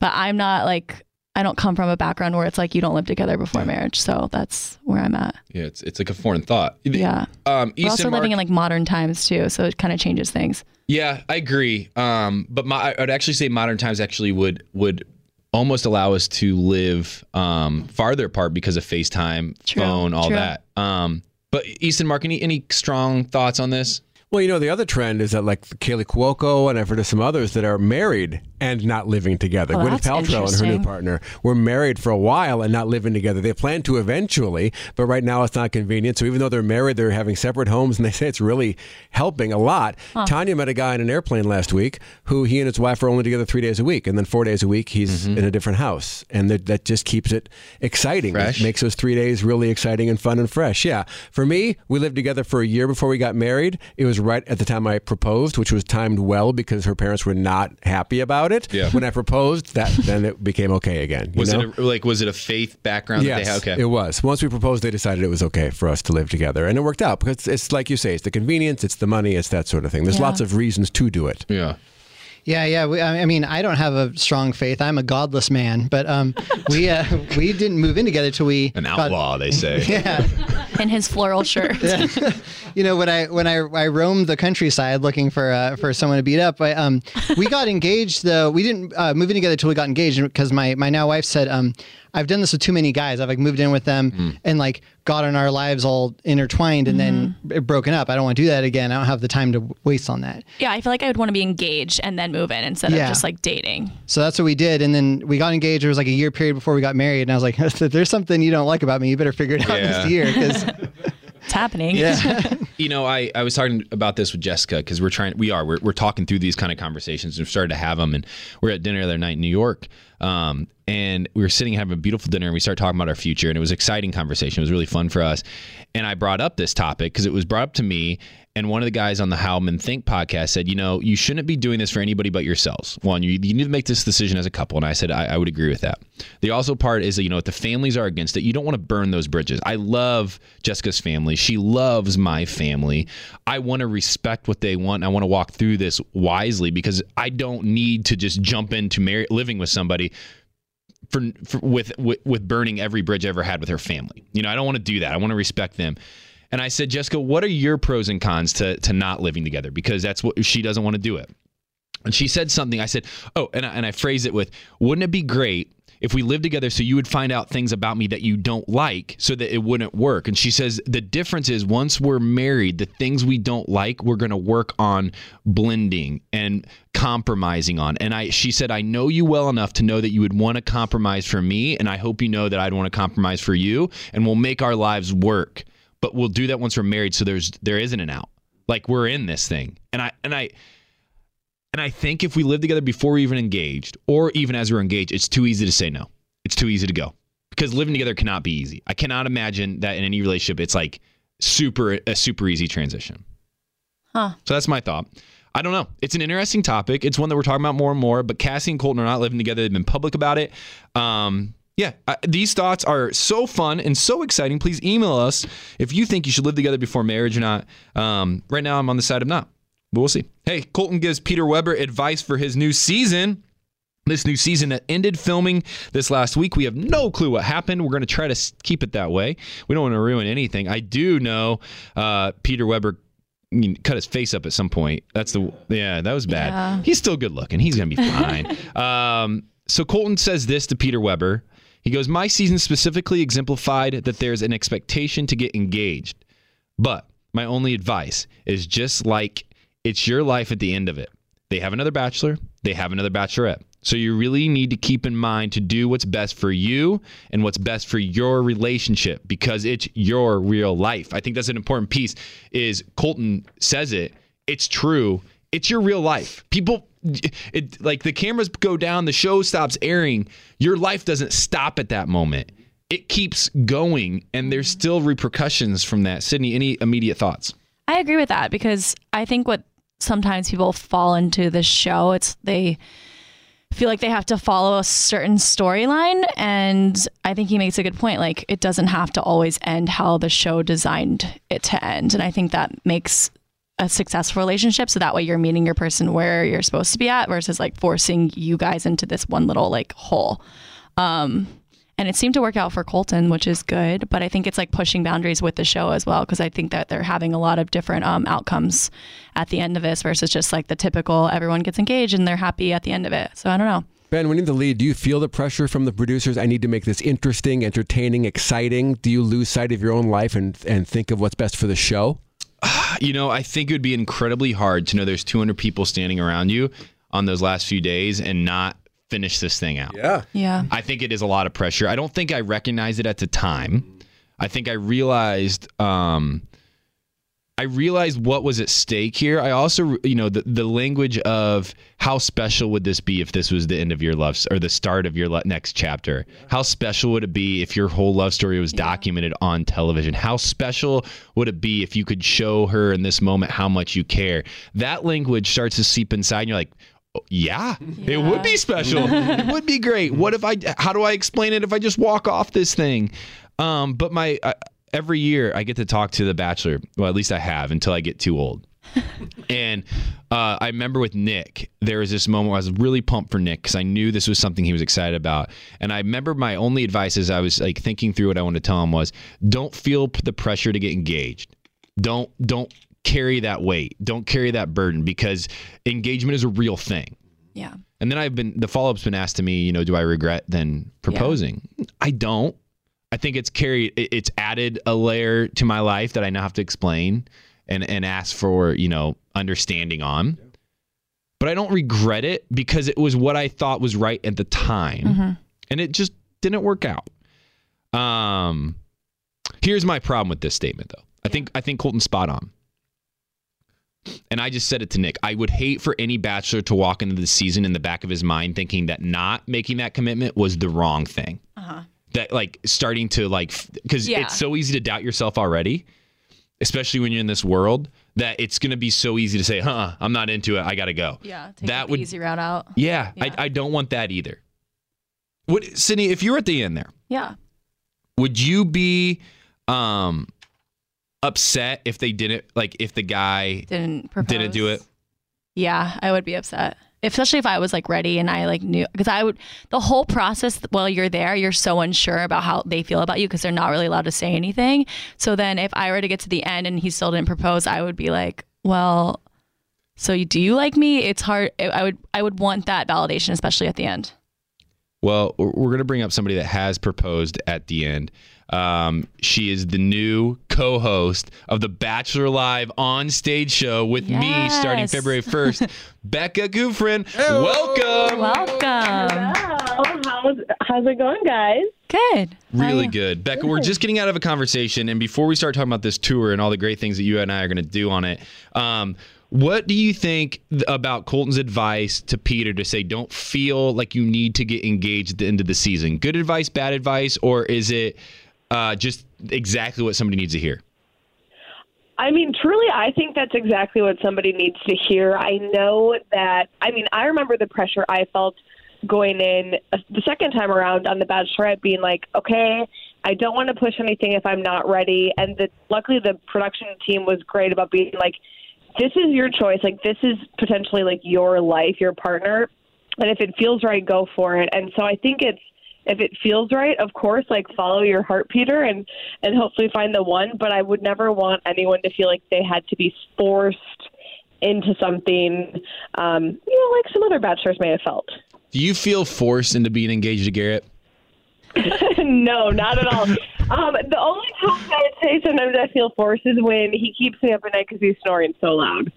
But I'm not like I don't come from a background where it's like you don't live together before marriage. So that's where I'm at. Yeah, it's it's like a foreign thought. Yeah. Um, We're also Easton living in like modern times too, so it kind of changes things. yeah, I agree. Um, but my, I'd actually say modern times actually would would almost allow us to live um, farther apart because of FaceTime, True, phone, all true. that. Um, but Easton, Mark, any any strong thoughts on this? Well, you know, the other trend is that like Kaley Cuoco and I've heard of some others that are married and not living together. Oh, Gwyneth Paltrow and her new partner were married for a while and not living together. They plan to eventually, but right now it's not convenient. So even though they're married, they're having separate homes and they say it's really helping a lot. Tanya met a guy in an airplane last week who he and his wife are only together three days a week. And then four days a week, he's mm-hmm. in a different house. And that, that just keeps it exciting. Fresh. It makes those three days really exciting and fun and fresh. Yeah. For me, we lived together for a year before we got married. It was right at the time I proposed, which was timed well because her parents were not happy about it. Yeah. When I proposed, that then it became okay again. you Was know? it a, like was it a faith background? Yes, that they had? okay. it was. Once we proposed, they decided it was okay for us to live together, and it worked out because it's like you say, it's the convenience, it's the money, it's that sort of thing. There's Yeah. lots of reasons to do it. yeah. Yeah, yeah. We, I I mean, I don't have a strong faith. I'm a godless man. But um, we uh, we didn't move in together till we An got- outlaw, they say. <laughs> Yeah, <laughs> In his floral shirt. <laughs> you know when I when I, I roamed the countryside looking for uh, for someone to beat up. I, um, we got engaged though. We didn't uh, move in together till we got engaged because my my now wife said, um, I've done this with too many guys. I've like moved in with them Hmm. and like gotten our lives all intertwined and then mm-hmm. broken up. I don't want to do that again. I don't have the time to waste on that. yeah, I feel like I would want to be engaged and then move in instead Yeah. of just like dating. So that's what we did. And then we got engaged. It was like a year period before we got married. And I was like, if <laughs> there's something you don't like about me, you better figure it out Yeah. this year. Because <laughs> It's happening. yeah. <laughs> you know, I, I was talking about this with Jessica because we're trying, we are, we're, we're talking through these kind of conversations. And We've started to have them, and we're at dinner the other night in New York, um, and we were sitting having a beautiful dinner, and we started talking about our future, and it was an exciting conversation. It was really fun for us, and I brought up this topic because it was brought up to me, and one of the guys on the How Men Think podcast said, you know, you shouldn't be doing this for anybody but yourselves. One, you, you need to make this decision as a couple. And I said, I, I would agree with that. The also part is that, you know, if the families are against it, you don't want to burn those bridges. I love Jessica's family. She loves my family. I want to respect what they want. I want to walk through this wisely because I don't need to just jump into marry, living with somebody for, for with, with with burning every bridge I ever had with her family. You know, I don't want to do that. I want to respect them. And I said, Jessica, what are your pros and cons to to not living together? Because that's what she doesn't want to do it. And she said something. I said, oh, and I, and I phrased it with, wouldn't it be great if we lived together so you would find out things about me that you don't like so that it wouldn't work. And she says the difference is once we're married, the things we don't like, we're going to work on blending and compromising on. And I she said I know you well enough to know that you would want to compromise for me and I hope you know that I'd want to compromise for you and we'll make our lives work. But we'll do that once we're married so there's there isn't an out. Like we're in this thing. And I and I and I think if we live together before we're even engaged, or even as we're engaged, it's too easy to say no. It's too easy to go because living together cannot be easy. I cannot imagine that in any relationship, it's like super a super easy transition. Huh. So that's my thought. I don't know. It's an interesting topic. It's one that we're talking about more and more. But Cassie and Colton are not living together. They've been public about it. Um, yeah, uh, these thoughts are so fun and so exciting. Please email us if you think you should live together before marriage or not. Um, right now, I'm on the side of not. But we'll see. Hey, Colton gives Peter Weber advice for his new season. This new season that ended filming this last week. We have no clue what happened. We're going to try to keep it that way. We don't want to ruin anything. I do know uh, Peter Weber cut his face up at some point. That's the yeah, that was bad. Yeah. He's still good looking. He's going to be fine. <laughs> um, so Colton says this to Peter Weber. He goes, "My season specifically exemplified that there's an expectation to get engaged, but my only advice is just like it's your life at the end of it. They have another bachelor, they have another bachelorette. So you really need to keep in mind to do what's best for you and what's best for your relationship because it's your real life. I think that's an important piece is Colton says it. It's true. It's your real life. People it like the cameras go down, the show stops airing. Your life doesn't stop at that moment. It keeps going and there's still repercussions from that. Sydney, any immediate thoughts? I agree with that because I think what sometimes people fall into this show, it's they feel like they have to follow a certain storyline. And I think he makes a good point. Like, it doesn't have to always end how the show designed it to end. And I think that makes a successful relationship. So that way you're meeting your person where you're supposed to be at versus like forcing you guys into this one little like hole. Um, and it seemed to work out for Colton, which is good. But I think it's like pushing boundaries with the show as well, because I think that they're having a lot of different um, outcomes at the end of this versus just like the typical everyone gets engaged and they're happy at the end of it. So I don't know. Ben, when in the lead, do you feel the pressure from the producers? I need to make this interesting, entertaining, exciting. Do you lose sight of your own life and, and think of what's best for the show? <sighs> You know, I think it would be incredibly hard to know there's 200 people standing around you on those last few days and not finish this thing out. Yeah. Yeah. I think it is a lot of pressure. I don't think I recognized it at the time. I think I realized um I realized what was at stake here. I also, you know, the, the language of how special would this be if this was the end of your love or the start of your le- next chapter? How special would it be if your whole love story was documented on television? How special would it be if you could show her in this moment how much you care? That language starts to seep inside, and you're like, "Oh, yeah, it would be special. <laughs> it would be great. What if I? How do I explain it if I just walk off this thing? Um, but my uh, every year I get to talk to the Bachelor. Well, at least I have until I get too old. <laughs> and uh, I remember with Nick, there was this moment where I was really pumped for Nick because I knew this was something he was excited about. And I remember my only advice as I was like thinking through what I wanted to tell him was, don't feel the pressure to get engaged. Don't don't carry that weight. Don't carry that burden because engagement is a real thing. Yeah. And then I've been the follow up's been asked to me, you know, do I regret then proposing? I don't. I think it's carried it's added a layer to my life that I now have to explain and and ask for, you know, understanding on. But I don't regret it because it was what I thought was right at the time. And it just didn't work out. Um here's my problem with this statement though. I think I think Colton's spot on. And I just said it to Nick. I would hate for any bachelor to walk into the season in the back of his mind thinking that not making that commitment was the wrong thing. Uh-huh. That like starting to like because Yeah. it's so easy to doubt yourself already, especially when you're in this world. That it's going to be so easy to say, "Huh, I'm not into it. I got to go." Yeah, that the would easy route out. yeah, I, I don't want that either. Would Sydney, if you were at the end there, Yeah. would you be um upset if they didn't like if the guy Didn't propose. didn't do it? Yeah, I would be upset. Especially if I was like ready and I like knew because I would the whole process while you're there, you're so unsure about how they feel about you because they're not really allowed to say anything. So then if I were to get to the end and he still didn't propose, I would be like, well, so you, do you like me? It's hard. I would I would want that validation, especially at the end. Well, we're we're gonna bring up somebody that has proposed at the end. Um, she is the new co-host of the Bachelor Live on stage show with me starting February 1st. <laughs> Becca Kufrin, welcome. Welcome. How's, how's it going, guys? Good. Really good. Becca, we're just getting out of a conversation. And before we start talking about this tour and all the great things that you and I are going to do on it, um, what do you think th- about Colton's advice to Peter to say, don't feel like you need to get engaged at the end of the season? Good advice, bad advice, or is it uh, just exactly what somebody needs to hear? I mean, truly, I think that's exactly what somebody needs to hear. I know that, I mean, I remember the pressure I felt going in the second time around on The Bachelorette being like, okay, I don't want to push anything if I'm not ready. And the, luckily, the production team was great about being like, this is your choice. Like, this is potentially like your life, your partner. And if it feels right, go for it. And so I think it's, if it feels right, of course, like follow your heart, Peter, and and hopefully find the one. But I would never want anyone to feel like they had to be forced into something, um, you know, like some other bachelors may have felt. Do you feel forced into being engaged to Garrett? <laughs> no, not at all. Um, the only time I would say sometimes I feel forced is when he keeps me up at night because he's snoring so loud.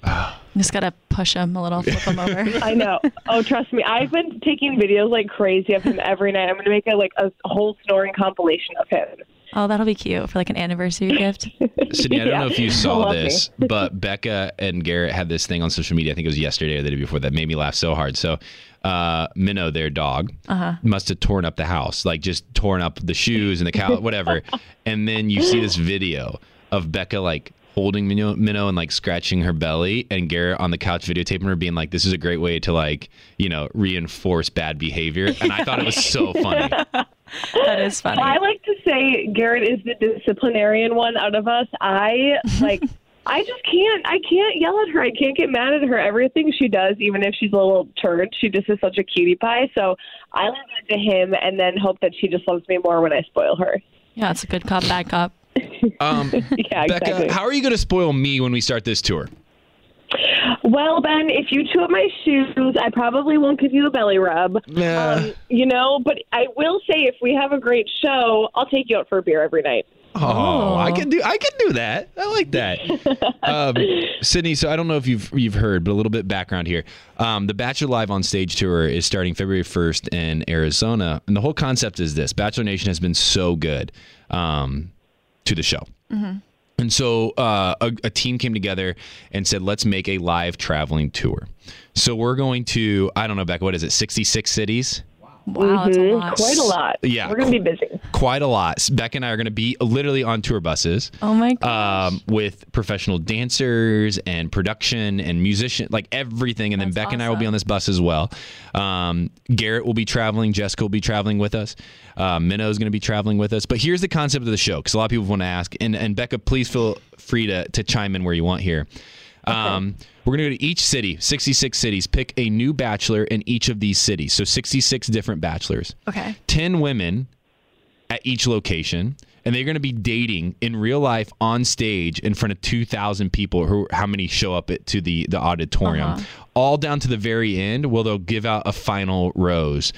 Just gotta push him a little, flip him over. <laughs> I know. Oh, trust me. I've been taking videos like crazy of him every night. I'm going to make a like a whole snoring compilation of him. Oh, that'll be cute for like an anniversary gift. <laughs> Sydney, I don't Yeah. know if you saw Love me. this, <laughs> but Becca and Garrett had this thing on social media. I think it was yesterday or the day before that made me laugh so hard. So, uh, Minnow, their dog, Uh-huh. must have torn up the house, like just torn up the shoes and the cow, whatever. and then you see this video of Becca like holding Minnow, Minnow and like scratching her belly, and Garrett on the couch videotaping her, being like, "This is a great way to like, you know, reinforce bad behavior." And I thought it was so <laughs> funny. that is funny. I like to say Garrett is the disciplinarian one out of us. I like. I just can't. I can't yell at her. I can't get mad at her. Everything she does, even if she's a little turd, she just is such a cutie pie. So I leave it to him, and then hope that she just loves me more when I spoil her. Yeah, it's a good cop, bad cop. Um, <laughs> Yeah, Becca, exactly. how are you going to spoil me when we start this tour? Well, Ben, if you chew up my shoes, I probably won't give you a belly rub. Um, you know, but I will say if we have a great show, I'll take you out for a beer every night. Oh, I can do I can do that. I like that. <laughs> um, Sydney, so I don't know if you've you've heard, but a little bit background here. Um, the Bachelor Live on Stage tour is starting February 1st in Arizona, and the whole concept is this: Bachelor Nation has been so good um, to the show. And so uh, a, a team came together and said, let's make a live traveling tour. So we're going to, I don't know, Becca, what is it, 66 cities? Wow, that's a lot. Quite a lot. Yeah. We're going to be busy. Quite a lot. Beck and I are going to be literally on tour buses. Oh my god. Um, with professional dancers and production and musician, like everything. And then Becca and I will be on this bus as well. Um, Garrett will be traveling. Jessica will be traveling with us. Uh, Minnow is going to be traveling with us. But here's the concept of the show because a lot of people want to ask. And, and Becca, please feel free to, to chime in where you want here. Um, we're going to go to each city, 66 cities, pick a new bachelor in each of these cities. So 66 different bachelors. Okay. 10 women at each location and they're going to be dating in real life on stage in front of 2000 people who how many show up at, to the the auditorium Uh-huh. all down to the very end where they'll give out a final rose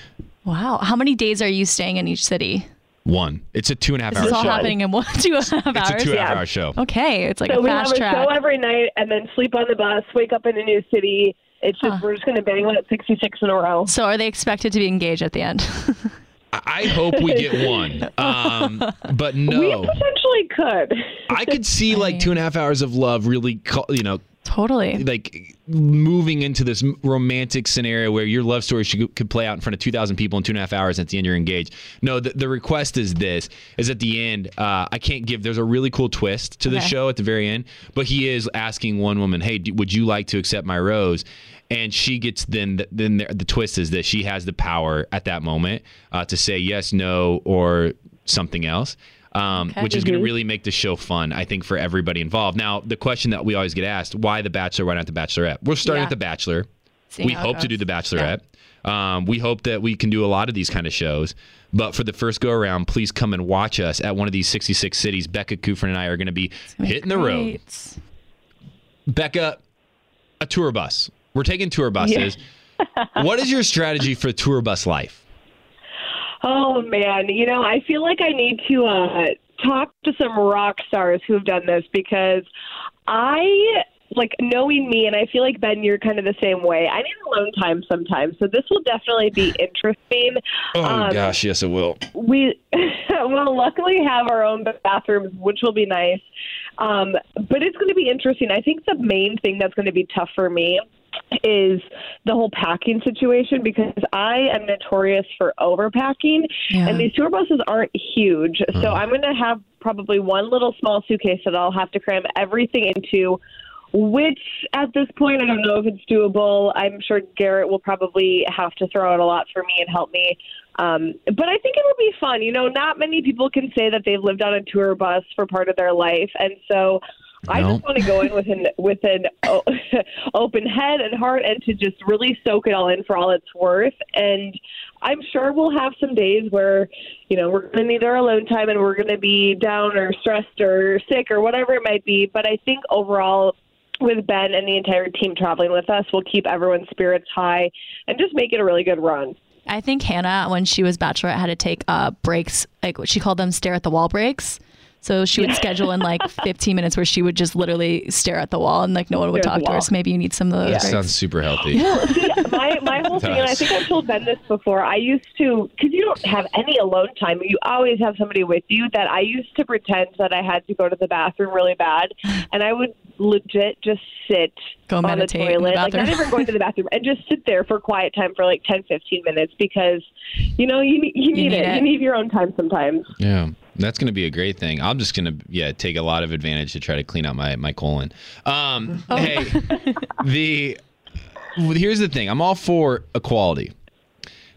Wow. How many days are you staying in each city? One it's a two and a half This hour is all show happening in one, <laughs> two and a half it's hours. a two and a half hour show Okay, it's like so a we have fast a track. show every night and then sleep on the bus, wake up in a new city. It's just, we're just going to bang out 66 in a row. So are they expected to be engaged at the end? i hope we get one um, but no. We no potentially could. i could see like two and a half hours of love really you know Totally. like moving into this romantic scenario where your love story should, could play out in front of 2,000 people in two and a half hours. And at the end, you're engaged. No, the, the request is this: is at the end. Uh, I can't give. There's a really cool twist to the Okay. show at the very end, but he is asking one woman, "Hey, do, would you like to accept my rose?" And she gets then then the, the twist is that she has the power at that moment uh, to say yes, no, or something else. Um, Okay. which is going to really make the show fun, I think, for everybody involved. Now, the question that we always get asked: Why the Bachelor? Why not the Bachelorette? We're starting Yeah. with the Bachelor. We hope to do the Bachelorette. Um, we hope that we can do a lot of these kind of shows. But for the first go around, please come and watch us at one of these 66 cities. Becca Kufrin and I are going to be hitting the road. Becca, a tour bus. We're taking tour buses. what is your strategy for tour bus life? Oh man, you know, I feel like I need to uh talk to some rock stars who have done this because I like knowing me and I feel like Ben you're kind of the same way. I need alone time sometimes. So this will definitely be interesting. Oh, Um, gosh, yes, it will. we <laughs> will luckily have our own bathrooms, which will be nice. Um, but it's going to be interesting. I think the main thing that's going to be tough for me is the whole packing situation because I am notorious for overpacking, and these tour buses aren't huge. So I'm going to have probably one little small suitcase that I'll have to cram everything into. Which at this point, I don't know if it's doable. I'm sure Garrett will probably have to throw out a lot for me and help me. Um, but I think it'll be fun. You know, not many people can say that they've lived on a tour bus for part of their life, and so I No. just want to go in with an with an <laughs> open head and heart, and to just really soak it all in for all it's worth. And I'm sure we'll have some days where, you know, we're going to need our alone time, and we're going to be down or stressed or sick or whatever it might be. But I think overall, with Ben and the entire team traveling with us, we'll keep everyone's spirits high and just make it a really good run. I think Hannah, when she was bachelorette, had to take uh, breaks, like what she called them stare at the wall breaks. So she would schedule in like <laughs> 15 minutes where she would just literally stare at the wall and like no one would Stare at talk to her. So maybe you need some of those. That breaks. sounds super healthy. Well, <laughs> see, my my whole thing, and I think I've told Ben this before. I used to, because you don't have any alone time. You always have somebody with you. That I used to pretend that I had to go to the bathroom really bad, and I would legit just sit Go on the meditate the toilet, like not bathroom. even going to the bathroom, and just sit there for quiet time for like 10, 15 minutes because, you know, you need you need, need it. it. You need your own time sometimes. Yeah, that's going to be a great thing. I'm just going to yeah take a lot of advantage to try to clean out my my colon. Um, Hey, the here's the thing. I'm all for equality,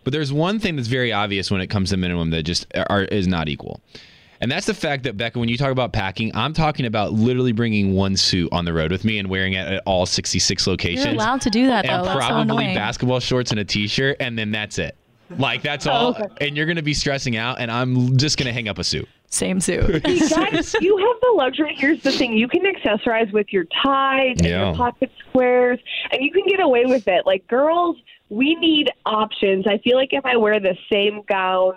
but there's one thing that's very obvious when it comes to minimum that just are, is not equal. And that's the fact that Becca, when you talk about packing, I'm talking about literally bringing one suit on the road with me and wearing it at all 66 locations. You're allowed to do that though. and That's probably annoying. basketball shorts and a t-shirt, and then that's it. Like that's <laughs> Oh, all. okay. And you're going to be stressing out, and I'm just going to hang up a suit. Same suit. You guys, <laughs> you have the luxury. Here's the thing: you can accessorize with your ties and Yeah. your pocket squares, and you can get away with it. Like girls, we need options. I feel like if I wear the same gown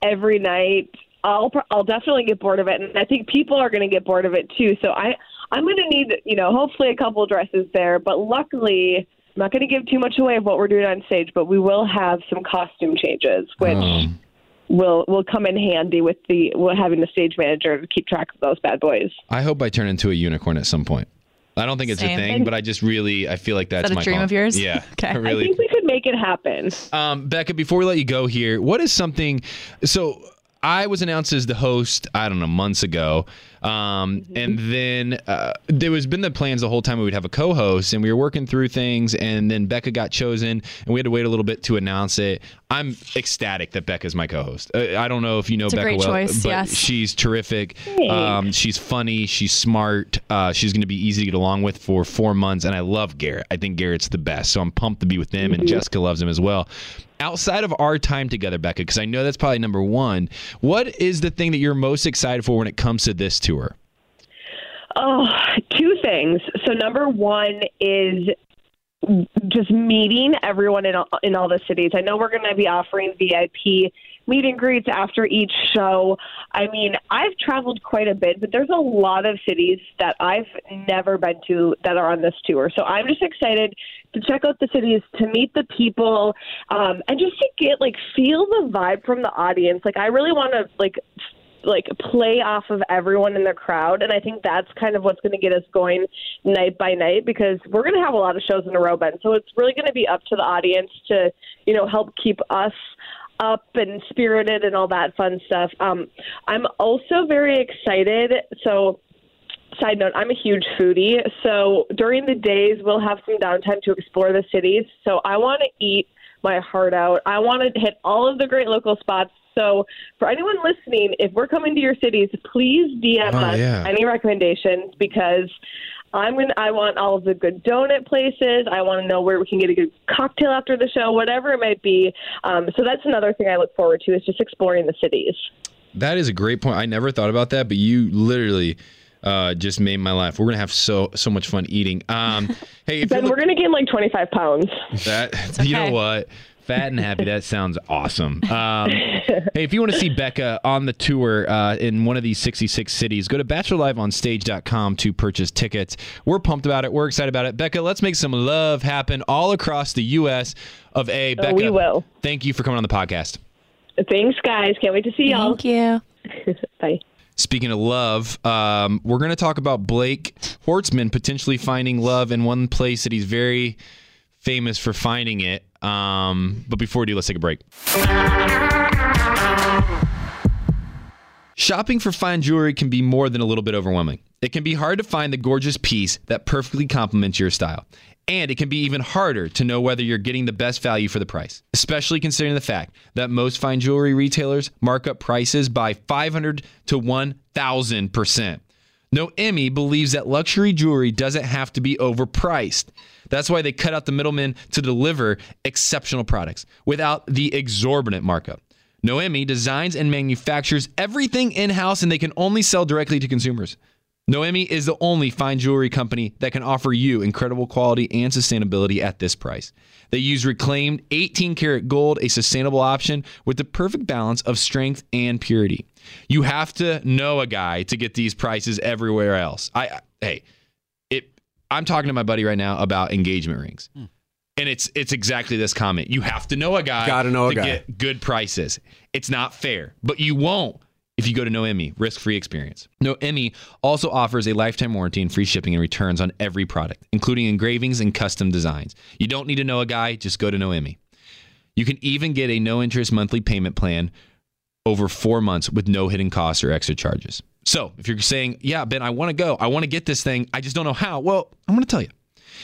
every night, I'll I'll definitely get bored of it, and I think people are going to get bored of it too. So I I'm going to need you know hopefully a couple dresses there, but luckily. I'm not going to give too much away of what we're doing on stage, but we will have some costume changes, which Um, will will come in handy with the with having the stage manager to keep track of those bad boys. I hope I turn into a unicorn at some point. I don't think it's Same. a thing, but I just really I feel like that's that a my dream call. of yours? Yeah, <laughs> Okay. I I think we could make it happen. Um, Becca, before we let you go here, what is something? So I was announced as the host. I don't know months ago, um, and then uh, there was been the plans the whole time we would have a co-host, and we were working through things, and then Becca got chosen, and we had to wait a little bit to announce it. I'm ecstatic that Becca's my co-host. Uh, I don't know if you know It's a Becca great well, choice, but yes. she's terrific. Um, she's funny. She's smart. Uh, she's going to be easy to get along with for four months. And I love Garrett. I think Garrett's the best. So I'm pumped to be with him, and Mhm. Jessica loves him as well. Outside of our time together, Becca, because I know that's probably number one. What is the thing that you're most excited for when it comes to this tour? Oh, two things. So number one is just meeting everyone in all, in all the cities. I know we're going to be offering VIP meet and greets after each show. I mean, I've traveled quite a bit, but there's a lot of cities that I've never been to that are on this tour. So I'm just excited to check out the cities, to meet the people, um, and just to get like feel the vibe from the audience. Like I really want to like like play off of everyone in the crowd, and I think that's kind of what's going to get us going night by night because we're going to have a lot of shows in a row, Ben. So it's really going to be up to the audience to you know help keep us up and spirited and all that fun stuff. Um, I'm also very excited. So side note, I'm a huge foodie. So during the days, we'll have some downtime to explore the cities. So I want to eat my heart out. I want to hit all of the great local spots. So for anyone listening, if we're coming to your cities, please DM Oh, us yeah. any recommendations because I'm gonna. I want all of the good donut places. I want to know where we can get a good cocktail after the show, whatever it might be. Um, so that's another thing I look forward to is just exploring the cities. That is a great point. I never thought about that, but you literally uh, just made my life. We're gonna have so so much fun eating. Um, <laughs> hey, if Ben, you're we're gonna gain like 25 pounds. That you know what? Fat and happy. That sounds awesome. Um, hey, if you want to see Becca on the tour uh, in one of these 66 cities, go to bachelorliveonstage.com to purchase tickets. We're pumped about it. We're excited about it. Becca, let's make some love happen all across the U.S. of A. Oh, Becca, we will. Thank you for coming on the podcast. Thanks, guys. Can't wait to see y'all. Thank you. <laughs> Bye. Speaking of love, um, we're going to talk about Blake Horstmann potentially finding love in one place that he's very famous for finding it. Um, but before we do, let's take a break. Shopping for fine jewelry can be more than a little bit overwhelming. It can be hard to find the gorgeous piece that perfectly complements your style. And it can be even harder to know whether you're getting the best value for the price, especially considering the fact that most fine jewelry retailers mark up prices by 500 to 1000%. Noemie believes that luxury jewelry doesn't have to be overpriced. That's why they cut out the middlemen to deliver exceptional products without the exorbitant markup. Noemie designs and manufactures everything in house, and they can only sell directly to consumers. Noemie is the only fine jewelry company that can offer you incredible quality and sustainability at this price. They use reclaimed 18 karat gold, a sustainable option with the perfect balance of strength and purity. You have to know a guy to get these prices everywhere else. I, I hey, it I'm talking to my buddy right now about engagement rings. Hmm. And it's it's exactly this comment. You have to know a guy Gotta know a guy. get good prices. It's not fair, but you won't if you go to Noemie, risk-free experience. Noemie also offers a lifetime warranty and free shipping and returns on every product, including engravings and custom designs. You don't need to know a guy, just go to Noemie. You can even get a no-interest monthly payment plan over 4 months with no hidden costs or extra charges. So, if you're saying, "Yeah, Ben, I want to go. I want to get this thing. I just don't know how." Well, I'm going to tell you.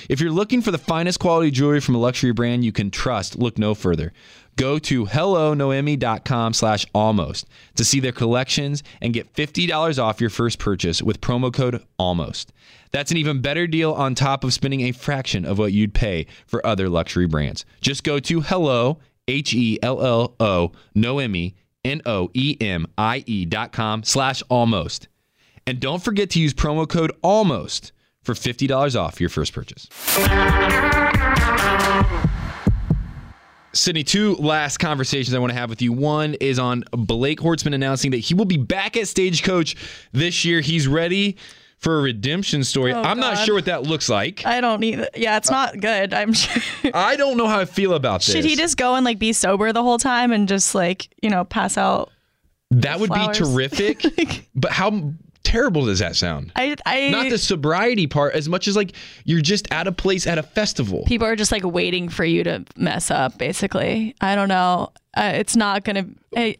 If you're looking for the finest quality jewelry from a luxury brand you can trust, look no further. Go to hellonoemie.com slash almost to see their collections and get $50 off your first purchase with promo code almost. That's an even better deal on top of spending a fraction of what you'd pay for other luxury brands. Just go to hello, H E L L O, Noemie, N O E M I E dot com slash almost. And don't forget to use promo code almost for $50 off your first purchase. Sydney, two last conversations I want to have with you. One is on Blake Horstmann announcing that he will be back at Stagecoach this year. He's ready for a redemption story. Oh, I'm not sure what that looks like. I don't need. Yeah, it's uh, not good. I'm sure. I don't know how I feel about this. Should he just go and like be sober the whole time and just like, you know, pass out? that would flowers? be terrific. <laughs> but how terrible does that sound? I, I, Not the sobriety part as much as like you're just at a place at a festival. people are just like waiting for you to mess up, basically. I don't know. Uh, it's not to,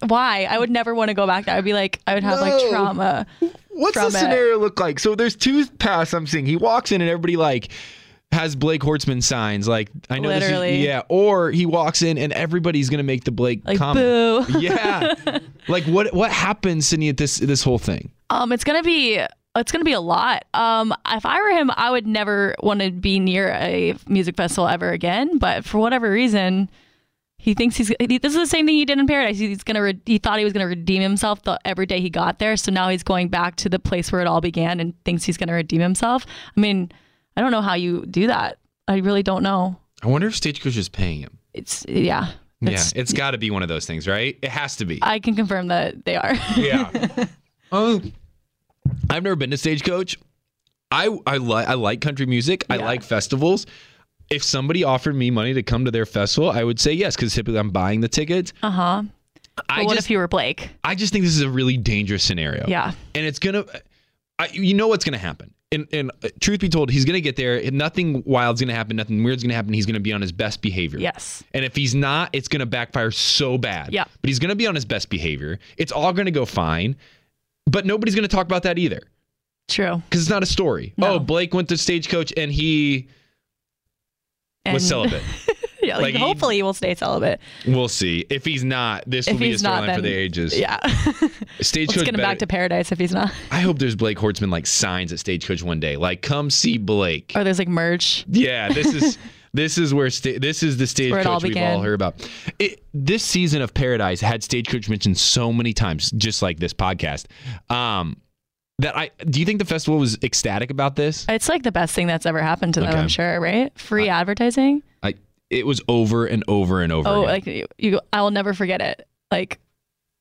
why? I would never want to go back there. I'd be like, I would have like No. trauma. What's from the it. scenario look like? So there's two paths I'm seeing. He walks in and everybody like has Blake Horstmann signs. Like I know Literally. this is yeah. Or he walks in and everybody's gonna make the Blake Like, comment. boo. <laughs> Yeah. like what what happens, Sydney, at this this whole thing? Um, it's gonna be it's gonna be a lot. Um, if I were him, I would never want to be near a music festival ever again. But for whatever reason, he thinks he's. He, this is the same thing he did in Paradise. He's gonna. Re, he thought he was gonna redeem himself the every day he got there. So now he's going back to the place where it all began and thinks he's gonna redeem himself. I mean, I don't know how you do that. I really don't know. I wonder if Stagecoach is paying him. It's yeah. yeah, it's got to be one of those things, right? It has to be. I can confirm that they are. Yeah. oh, <laughs> I've never been to Stagecoach. I I like I like country music. I like festivals. If somebody offered me money to come to their festival, I would say yes because typically I'm buying the tickets. Uh huh. But what if you were Blake? I just think this is a really dangerous scenario. Yeah. And it's going to, you know what's going to happen. And, and uh, truth be told, he's going to get there. and Nothing wild's going to happen. Nothing weird's going to happen. He's going to be on his best behavior. Yes. And if he's not, it's going to backfire so bad. Yeah. But he's going to be on his best behavior. It's all going to go fine. But nobody's going to talk about that either. True. Because it's not a story. Oh, Blake went to Stagecoach and he was And- celibate. <laughs> yeah, like, Like, hopefully he will stay celibate. We'll see. If he's not, this will be a not, storyline for the ages. yeah. <laughs> Stagecoach Let's get him back to paradise if he's not. I hope there's Blake Horstmann like signs at Stagecoach one day, like "Come see Blake." Or there's like merch. Yeah, this is <laughs> this is where sta- this is the all Stagecoach we've all heard about. It, this season of Paradise had Stagecoach mentioned so many times, just like this podcast. Um, that I do you think the festival was ecstatic about this? It's like the best thing that's ever happened to them, Okay. I'm sure, right? Free advertising. I it was over and over and over. Oh, again. like you, you, I will never forget it. Like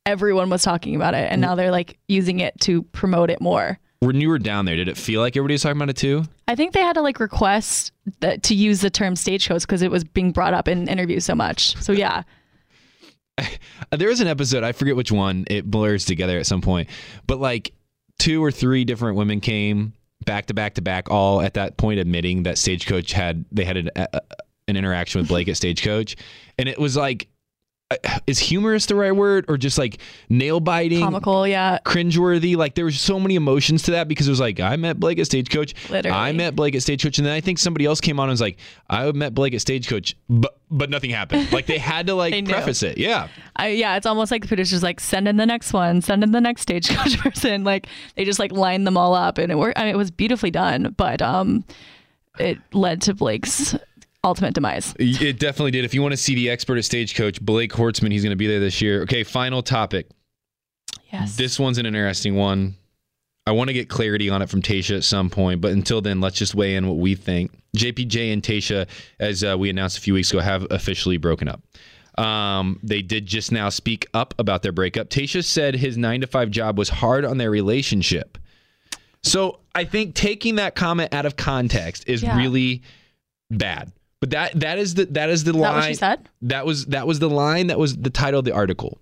everyone was talking about it, and mm. now they're like using it to promote it more. when you were down there, did it feel like everybody was talking about it too? I think they had to like request that, to use the term stagecoach because it was being brought up in interviews so much. So yeah, <laughs> <laughs> There was an episode, I forget which one, it blurs together at some point, but like two or three different women came back to back to back, all at that point admitting that Stagecoach had, they had an, a, an interaction with Blake at Stagecoach. And it was like, uh, <sighs> is humorous the right word or just like nail biting? comical. Yeah, cringeworthy. Like there was so many emotions to that because it was like I met Blake at Stagecoach. Literally. I met Blake at Stagecoach, and then I think somebody else came on and was like, I met Blake at Stagecoach, but but nothing happened. Like they had to like <laughs> preface it. Yeah. I, yeah, it's almost like the producers like send in the next one, send in the next stagecoach <laughs> person. Like they just like line them all up, and it worked. I mean, it was beautifully done, but um, it led to Blake's ultimate demise. It definitely did. If you want to see the expert at Stagecoach, Blake Horstmann, he's going to be there this year. Okay, final topic. Yes. This one's an interesting one. I want to get clarity on it from Tasha at some point, but until then, let's just weigh in what we think. JPJ and Tasha, as uh, we announced a few weeks ago, have officially broken up. Um, they did just now speak up about their breakup. Tasha said his nine to five job was hard on their relationship. So I think taking that comment out of context is Yeah. really bad. But that that is the that is the that line. what she said? That was that was the line. That was the title of the article.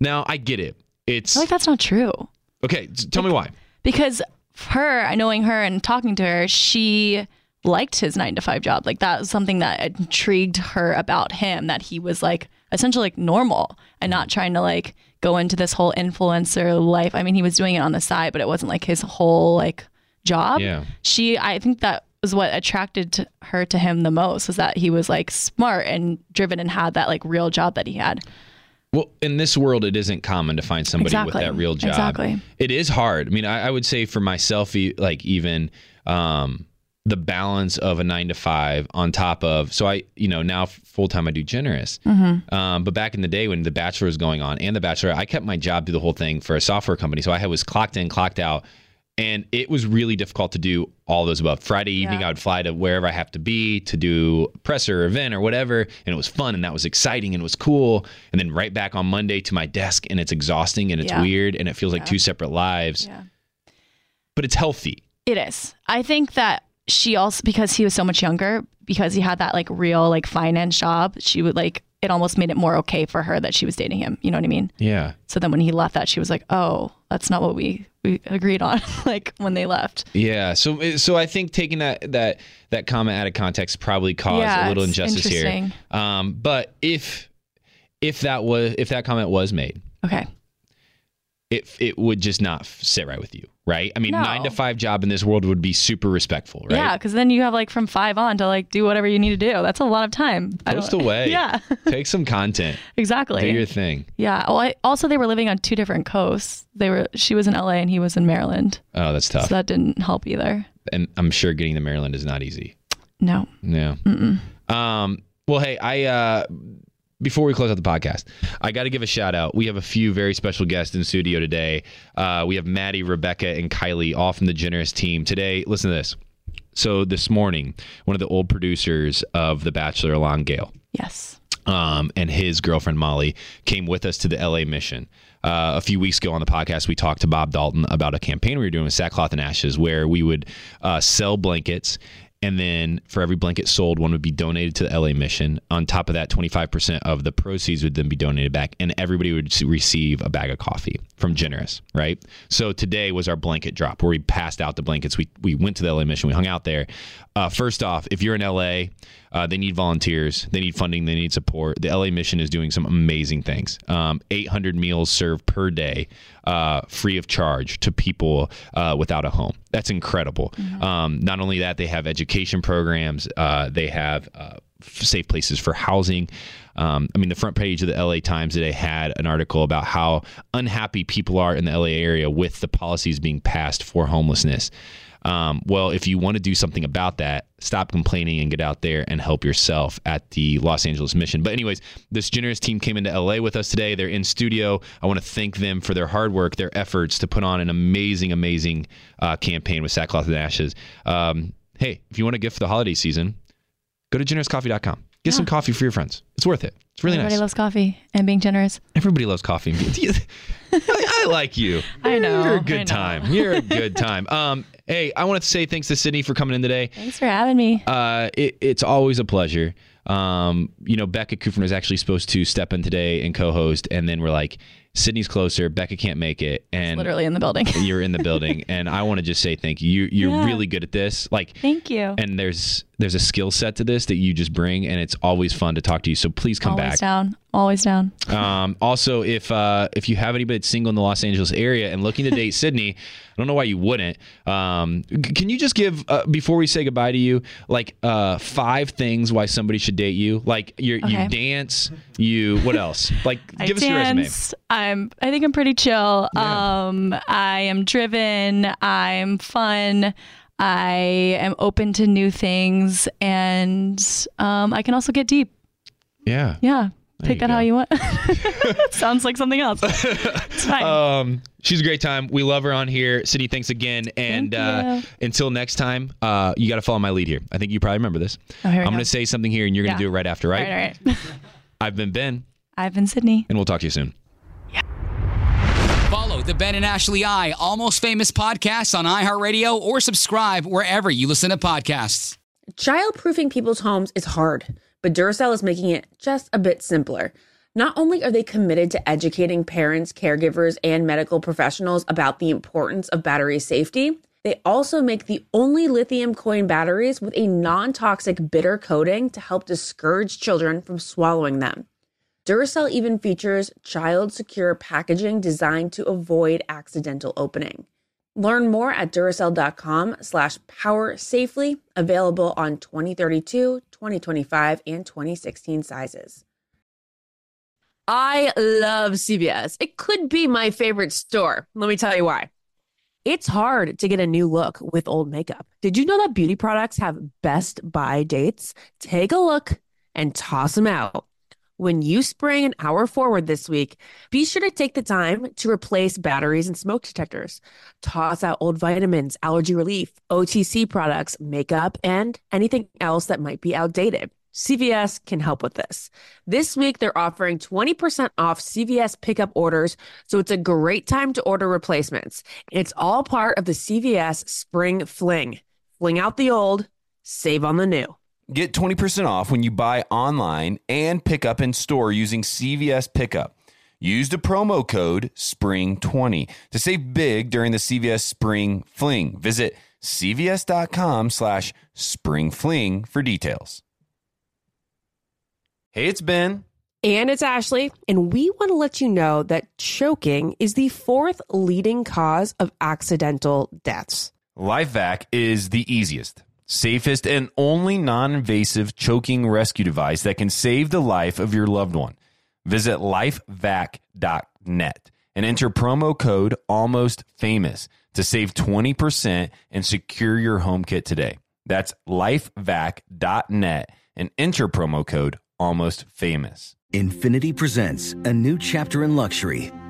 Now I get it. It's I like that's not true okay. Tell me why. because her, knowing her and talking to her, she liked his nine to five job. Like that was something that intrigued her about him. That he was like essentially like normal and not trying to like go into this whole influencer life. I mean, he was doing it on the side, but it wasn't like his whole like job. Yeah. She, I think that was what attracted her to him the most was that he was like smart and driven and had that like real job that he had. Well, in this world, it isn't common to find somebody Exactly. with that real job. Exactly. It is hard. I mean, I, I would say for myself, like even um, the balance of a nine to five on top of so I, you know, now full time I do generous. Mm-hmm. Um, but back in the day when The Bachelor was going on and The Bachelor, I kept my job through the whole thing for a software company. So I was clocked in, clocked out. And it was really difficult to do all those above. Friday evening, Yeah. I would fly to wherever I have to be to do a presser event or whatever. And it was fun and that was exciting and it was cool. And then right back on Monday to my desk and it's exhausting and it's Yeah. weird and it feels like two separate lives. Yeah. But it's healthy. It is. I think that she also because he was so much younger, because he had that like real like finance job, she would like it almost made it more okay for her that she was dating him. You know what I mean? Yeah. So then when he left that, she was like, "Oh, that's not what we we agreed on." <laughs> like when they left. Yeah. So so I think taking that that that comment out of context probably caused Yeah, a little injustice here. interesting. Um, but if if that was if that comment was made, Okay. it it would just not sit right with you, right? I mean, No. nine to five job in this world would be super respectful, right? Yeah, because then you have like from five on to like do whatever you need to do. That's a lot of time. Post away. <laughs> Yeah, Take some content. exactly. Do your thing. yeah. Well, I, also they were living on two different coasts. They were she was in LA and he was in Maryland, Oh, that's tough. so that didn't help either. and I'm sure getting to Maryland is not easy. No. Yeah. Um, well, hey, I uh, before we close out the podcast, I got to give a shout out. We have a few very special guests in studio today. Uh, we have Maddie, Rebecca, and Kylie, all from the Generous team today. Listen to this. So this morning, one of the old producers of The Bachelor, Alon Gale, Yes. um, and his girlfriend Molly came with us to the LA mission. Uh, a few weeks ago on the podcast, we talked to Bob Dalton about a campaign we were doing with Sackcloth and Ashes, where we would uh, sell blankets and then for every blanket sold, one would be donated to the LA mission. On top of that, 25% of the proceeds would then be donated back, and everybody would receive a bag of coffee from Generous, right? So today was our blanket drop where we passed out the blankets. We, we went to the LA mission, we hung out there. Uh, first off, if you're in LA, uh, they need volunteers, they need funding, they need support. The LA mission is doing some amazing things. Um, 800 meals served per day, uh, free of charge to people uh, without a home. That's incredible. Um, not only that, they have education programs, uh, they have uh, safe places for housing. Um, I mean, the front page of the LA Times today had an article about how unhappy people are in the LA area with the policies being passed for homelessness. Um, well, if you want to do something about that, stop complaining and get out there and help yourself at the Los Angeles mission. But, anyways, this generous team came into LA with us today. They're in studio. I want to thank them for their hard work, their efforts to put on an amazing, amazing uh, campaign with Sackcloth and Ashes. Um, hey, if you want a gift for the holiday season, go to generouscoffee.com. Get some coffee for your friends. It's worth it. It's really Everybody nice. loves coffee and being generous. Everybody loves coffee. <laughs> I like you. I know, You're a good time. You're a good time. <laughs> Um, hey, I want to say thanks to Sydney for coming in today. Thanks for having me. Uh, it, it's always a pleasure. Um, you know, Becca Kufrin is actually supposed to step in today and co-host, and then we're like, Sydney's closer. Becca can't make it, and Literally in the building. <laughs> you're in the building, and I want to just say thank you. You you're Yeah. really good at this. Like, Thank you. and there's there's a skill set to this that you just bring, and it's always fun to talk to you. So please come back. Always back. down. Always down. Um, also, if uh, if you have anybody that's single in the Los Angeles area and looking to date Sydney, <laughs> I don't know why you wouldn't. Um, can you just give uh, before we say goodbye to you, like uh, five things why somebody should date you? Like you Okay. you dance, you what else? Like <laughs> give us your resume. dance. I'm. I think I'm pretty chill. Um, I am driven. I'm fun. I am open to new things, and um, I can also get deep. Yeah. Yeah. There Take that how you want. <laughs> <laughs> Sounds like something else. It's fine. Um, she's a great time. We love her on here. Sydney, thanks again. And uh, until next time, uh, you got to follow my lead here. I think you probably remember this. Oh, I'm going to say something here, and you're going to Yeah. do it right after, right? All right. All right. I've been Ben, I've been Sydney. and we'll talk to you soon. The Ben and Ashley I Almost Famous podcast on iHeartRadio or subscribe wherever you listen to podcasts. Childproofing people's homes is hard, but Duracell is making it just a bit simpler. Not only are they committed to educating parents, caregivers, and medical professionals about the importance of battery safety, they also make the only lithium coin batteries with a non toxic bitter coating to help discourage children from swallowing them. Duracell even features child secure packaging designed to avoid accidental opening. Learn more at Duracell.com slash power safely, available on 2032, 2025, and 2016 sizes. I love CVS. It could be my favorite store. Let me tell you why. It's hard to get a new look with old makeup. Did you know that beauty products have best buy dates? Take a look and toss them out. When you spring an hour forward this week, be sure to take the time to replace batteries and smoke detectors. Toss out old vitamins, allergy relief, OTC products, makeup, and anything else that might be outdated. CVS can help with this. This week, they're offering 20% off CVS pickup orders, so it's a great time to order replacements. It's all part of the CVS Spring Fling. Fling out the old, save on the new. Get 20% off when you buy online and pick up in store using CVS Pickup. Use the promo code SPRING20 to save big during the CVS Spring Fling. Visit cvs.com slash springfling for details. Hey, it's Ben. And it's Ashley, and we want to let you know that choking is the fourth leading cause of accidental deaths. LifeVac is the easiest, safest, and only non invasive choking rescue device that can save the life of your loved one. Visit lifevac.net and enter promo code almost famous to save 20% and secure your home kit today. That's lifevac.net and enter promo code almost famous. Infiniti presents a new chapter in luxury,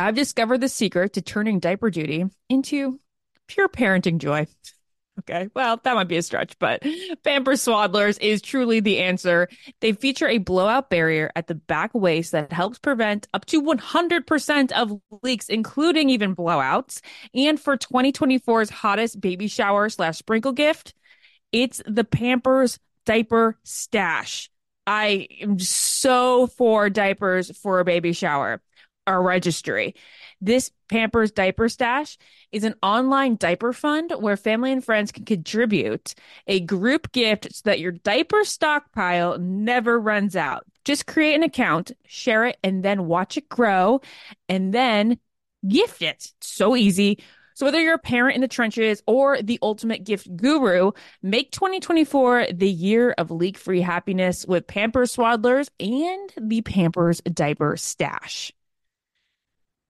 I've discovered the secret to turning diaper duty into pure parenting joy. Okay, well, that might be a stretch, but Pampers Swaddlers is truly the answer. They feature a blowout barrier at the back waist that helps prevent up to 100% of leaks, including even blowouts. And for 2024's hottest baby shower slash sprinkle gift, it's the Pampers Diaper Stash. I am so for diapers for a baby shower, a registry. This Pampers Diaper Stash is an online diaper fund where family and friends can contribute a group gift so that your diaper stockpile never runs out. Just create an account, share it, and then watch it grow, and then gift it. So easy. So, whether you're a parent in the trenches or the ultimate gift guru, make 2024 the year of leak free happiness with Pampers Swaddlers and the Pampers Diaper Stash.